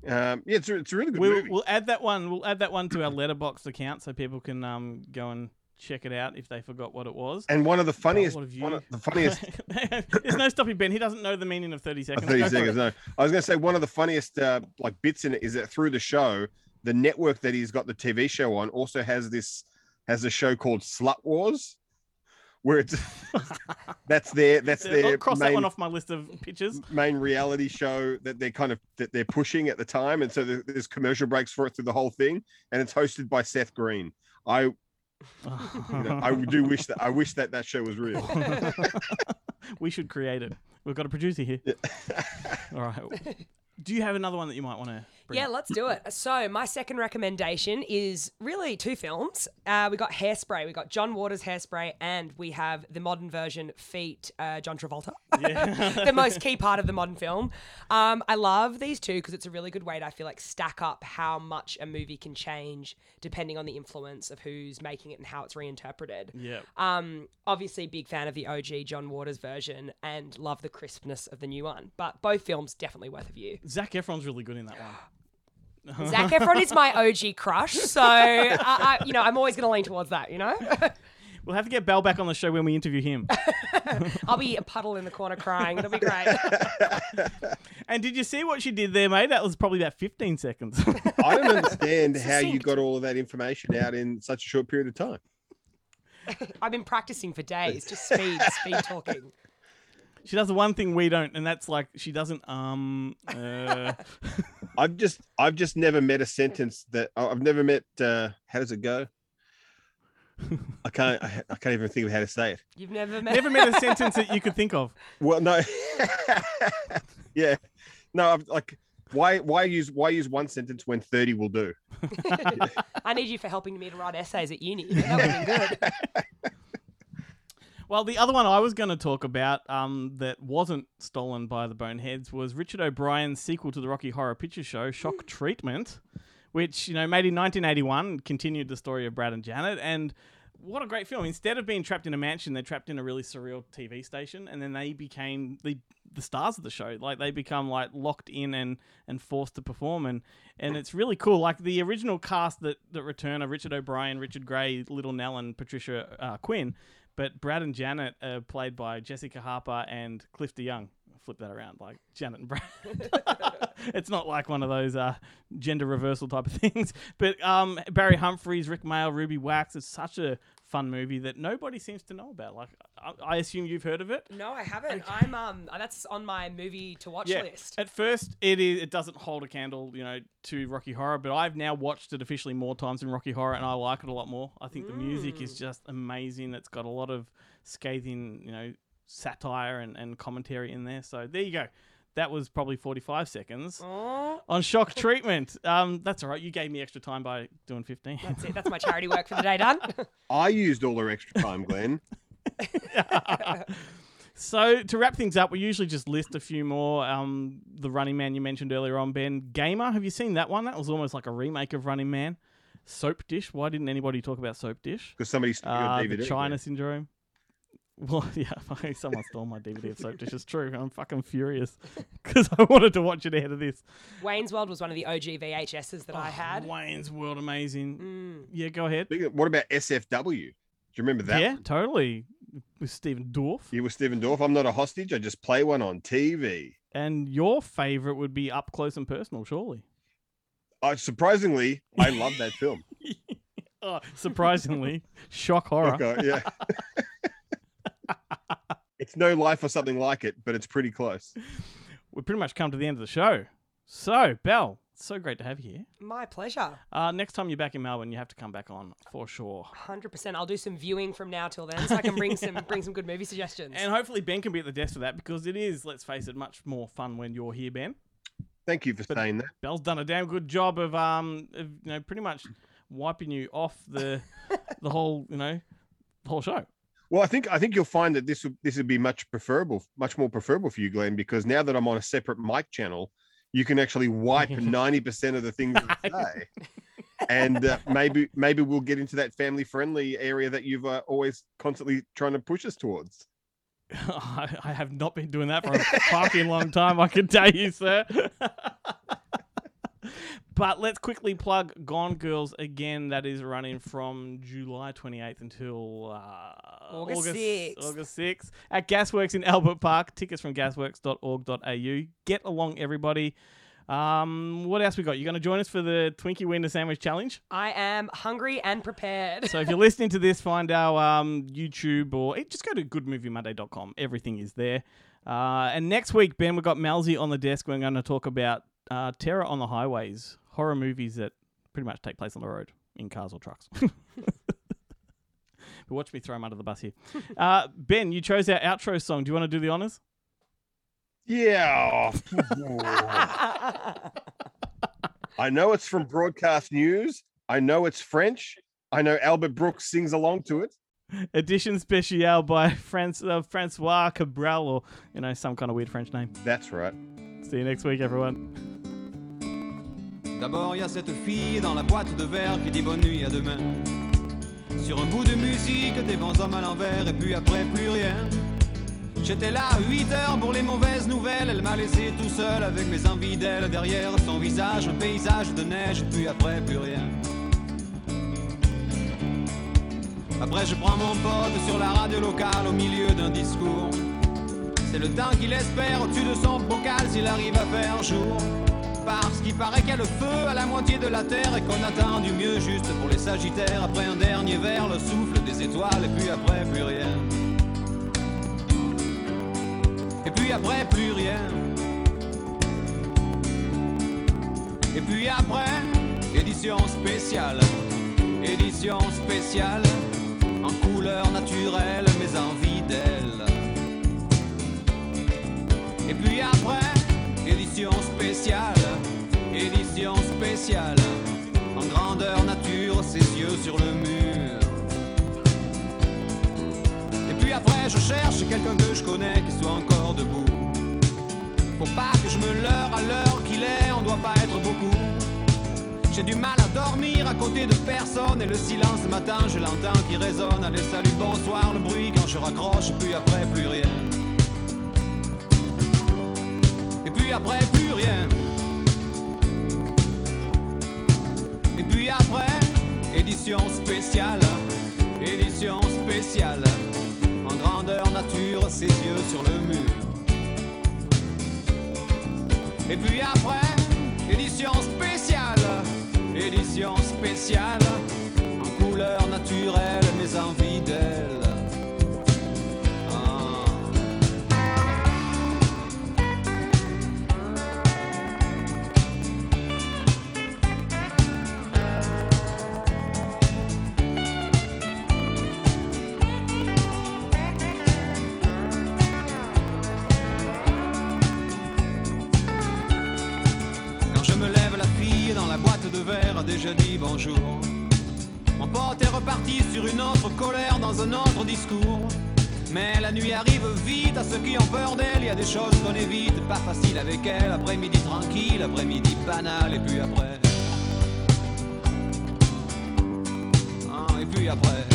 Um, yeah, it's a, it's a really good We'll, movie. we'll add that one. We'll add that one to our Letterboxd account so people can um, go and check it out if they forgot what it was. And one of the funniest, have one of the funniest There's no stopping Ben. He doesn't know the meaning of thirty seconds. 30 seconds. No, I was going to say one of the funniest uh, like bits in it is that through the show, the network that he's got the TV show on also has this has a show called Slut Wars, where it's that's their that's their cross that main, one off my list of pictures. main reality show that they're kind of that they're pushing at the time, and so there's commercial breaks for it through the whole thing, and it's hosted by Seth Green. I, you know, I do wish that I wish that that show was real. we should create it. We've got a producer here. All right. Do you have another one that you might want to bring Yeah, up? let's do it. So, my second recommendation is really two films. Uh, we got Hairspray. We got John Waters' Hairspray, and we have the modern version Feet, uh, John Travolta. Yeah. the most key part of the modern film. Um, I love these two because it's a really good way to, I feel like, stack up how much a movie can change depending on the influence of who's making it and how it's reinterpreted. Yeah. Um, obviously, big fan of the OG John Waters version and love the crispness of the new one. But both films definitely worth a view. Zac Efron's really good in that one. Zac Efron is my OG crush, so I, I, you know I'm always going to lean towards that. You know, We'll have to get Belle back on the show when we interview him. I'll be a puddle in the corner crying. It'll be great. and did you see what she did there, mate? That was probably about 15 seconds. I don't understand how you got all of that information out in such a short period of time. I've been practicing for days, just speed, speed talking. She does the one thing we don't, and that's like she doesn't um. Uh, I've just I've just never met a sentence that oh, I've never met. Uh, how does it go? I can't. I, I can't even think of how to say it. You've never met never met a sentence that you could think of. Well, no. yeah, no. I'm like, why? Why use? Why use one sentence when thirty will do? I need you for helping me to write essays at uni. That would be good. Well, the other one I was going to talk about um, that wasn't stolen by the Boneheads was Richard O'Brien's sequel to the Rocky Horror Picture Show, Shock Treatment, which you know made in 1981, continued the story of Brad and Janet, and what a great film! Instead of being trapped in a mansion, they're trapped in a really surreal TV station, and then they became the the stars of the show. Like they become like locked in and and forced to perform, and and it's really cool. Like the original cast that that return are Richard O'Brien, Richard Gray, Little Nell, and Patricia uh, Quinn. But Brad and Janet are played by Jessica Harper and Cliff DeYoung. Flip that around, like Janet and Brad. it's not like one of those uh, gender reversal type of things. But um, Barry Humphries, Rik Mayall, Ruby Wax. It's such a fun movie that nobody seems to know about. Like, I, I assume you've heard of it. No, I haven't. I'm um, that's on my movie to watch list. At first, it is it doesn't hold a candle, you know, to Rocky Horror, but I've now watched it officially more times than Rocky Horror, and I like it a lot more. I think the music is just amazing. It's got a lot of scathing, you know, satire and, and commentary in there. So there you go. That was probably 45 seconds on shock treatment. Um, that's all right. You gave me extra time by doing 15. That's it. That's my charity work for the day done. I used all their extra time, Glenn. So to wrap things up, we usually just list a few more. Um, the Running Man you mentioned earlier on, Ben Gamer. Have you seen that one? That was almost like a remake of Running Man. Soap Dish. Why didn't anybody talk about Soap Dish? Because somebody stole your uh, DVD, The China man. Syndrome. Well, yeah, someone stole my DVD of Soap Dish. It's true. I'm fucking furious because I wanted to watch it ahead of this. Wayne's World was one of the OG VHSs that I had. Wayne's World, amazing. Mm. Yeah, go ahead. What about SFW? Do you remember that? yeah, one? totally. With Stephen Dorff. You with Stephen Dorff. I'm not a hostage. I just play one on TV. And your favorite would be Up Close and Personal, surely. I surprisingly, I love that film. Oh, surprisingly, shock horror. Okay, yeah. It's no life or something like it, but it's pretty close. We've pretty much come to the end of the show. So, Belle, it's so great to have you here. My pleasure. Uh, next time you're back in Melbourne, you have to come back on for sure. Hundred percent. I'll do some viewing from now till then, so I can bring some bring some good movie suggestions. And hopefully Ben can be at the desk for that because it is, let's face it, much more fun when you're here, Ben. Thank you for saying that. Belle's done a damn good job of um, of, you know, pretty much wiping you off the the whole, you know, the whole show. Well, I think I think you'll find that this would this would be much preferable, much more preferable for you, Glenn, because now that I'm on a separate mic channel, you can actually wipe ninety percent of the things I say, and uh, maybe maybe we'll get into that family friendly area that you've uh, always constantly trying to push us towards. I, I have not been doing that for a fucking long time, I can tell you, sir. But let's quickly plug Gone Girls again. That is running from July 28th until uh, August 6th. August 6th at Gasworks in Albert Park. Tickets from gasworks.org.au. Get along, everybody. Um, what else we got? You're going to join us for the Twinkie Wiener Sandwich Challenge? I am hungry and prepared. So if you're listening to this, find our um, YouTube or just go to goodmoviemonday.com. Everything is there. Uh, and next week, Ben, we've got Malzy on the desk. We're going to talk about uh, terror on the highways, horror movies that pretty much take place on the road in cars or trucks. but watch me throw him under the bus here. Uh, ben, you chose our outro song. Do you want to do the honors? Yeah. I know it's from Broadcast News. I know it's French. I know Albert Brooks sings along to it. Edition spéciale by France, uh, Francois Cabrel, or you know some kind of weird French name. That's right. See you next week, everyone. D'abord, il y a cette fille dans la boîte de verre qui dit bonne nuit à demain. Sur un bout de musique, des bons hommes à l'envers, et puis après, plus rien. J'étais là à 8 heures pour les mauvaises nouvelles. Elle m'a laissé tout seul avec mes envies d'elle. Derrière son visage, un paysage de neige, puis après, plus rien. Après, je prends mon pote sur la radio locale au milieu d'un discours. C'est le temps qu'il espère au-dessus de son bocal s'il arrive à faire jour. Parce qu'il paraît qu'il y a le feu à la moitié de la terre et qu'on attend du mieux juste pour les sagittaires. Après un dernier verre, le souffle des étoiles et puis après plus rien. Et puis après plus rien. Et puis après, édition spéciale, édition spéciale, en couleur naturelle, mes envies d'elle. Et puis après, quelqu'un que je connais qui soit encore debout. Faut pas que je me leurre à l'heure qu'il est, on doit pas être beaucoup. J'ai du mal à dormir à côté de personne et le silence ce matin je l'entends qui résonne. Allez salut bonsoir le bruit quand je raccroche puis après plus rien. Et puis après plus rien. Et puis après édition spéciale, édition spéciale. Nature ses yeux sur le mur. Et puis après, édition spéciale, édition spéciale, en couleur naturelle, mes envies Mais la nuit arrive vite à ceux qui ont peur d'elle. Il y a des choses qu'on évite, pas facile avec elle. Après-midi tranquille, après-midi banal, et puis après. Ah, et puis après.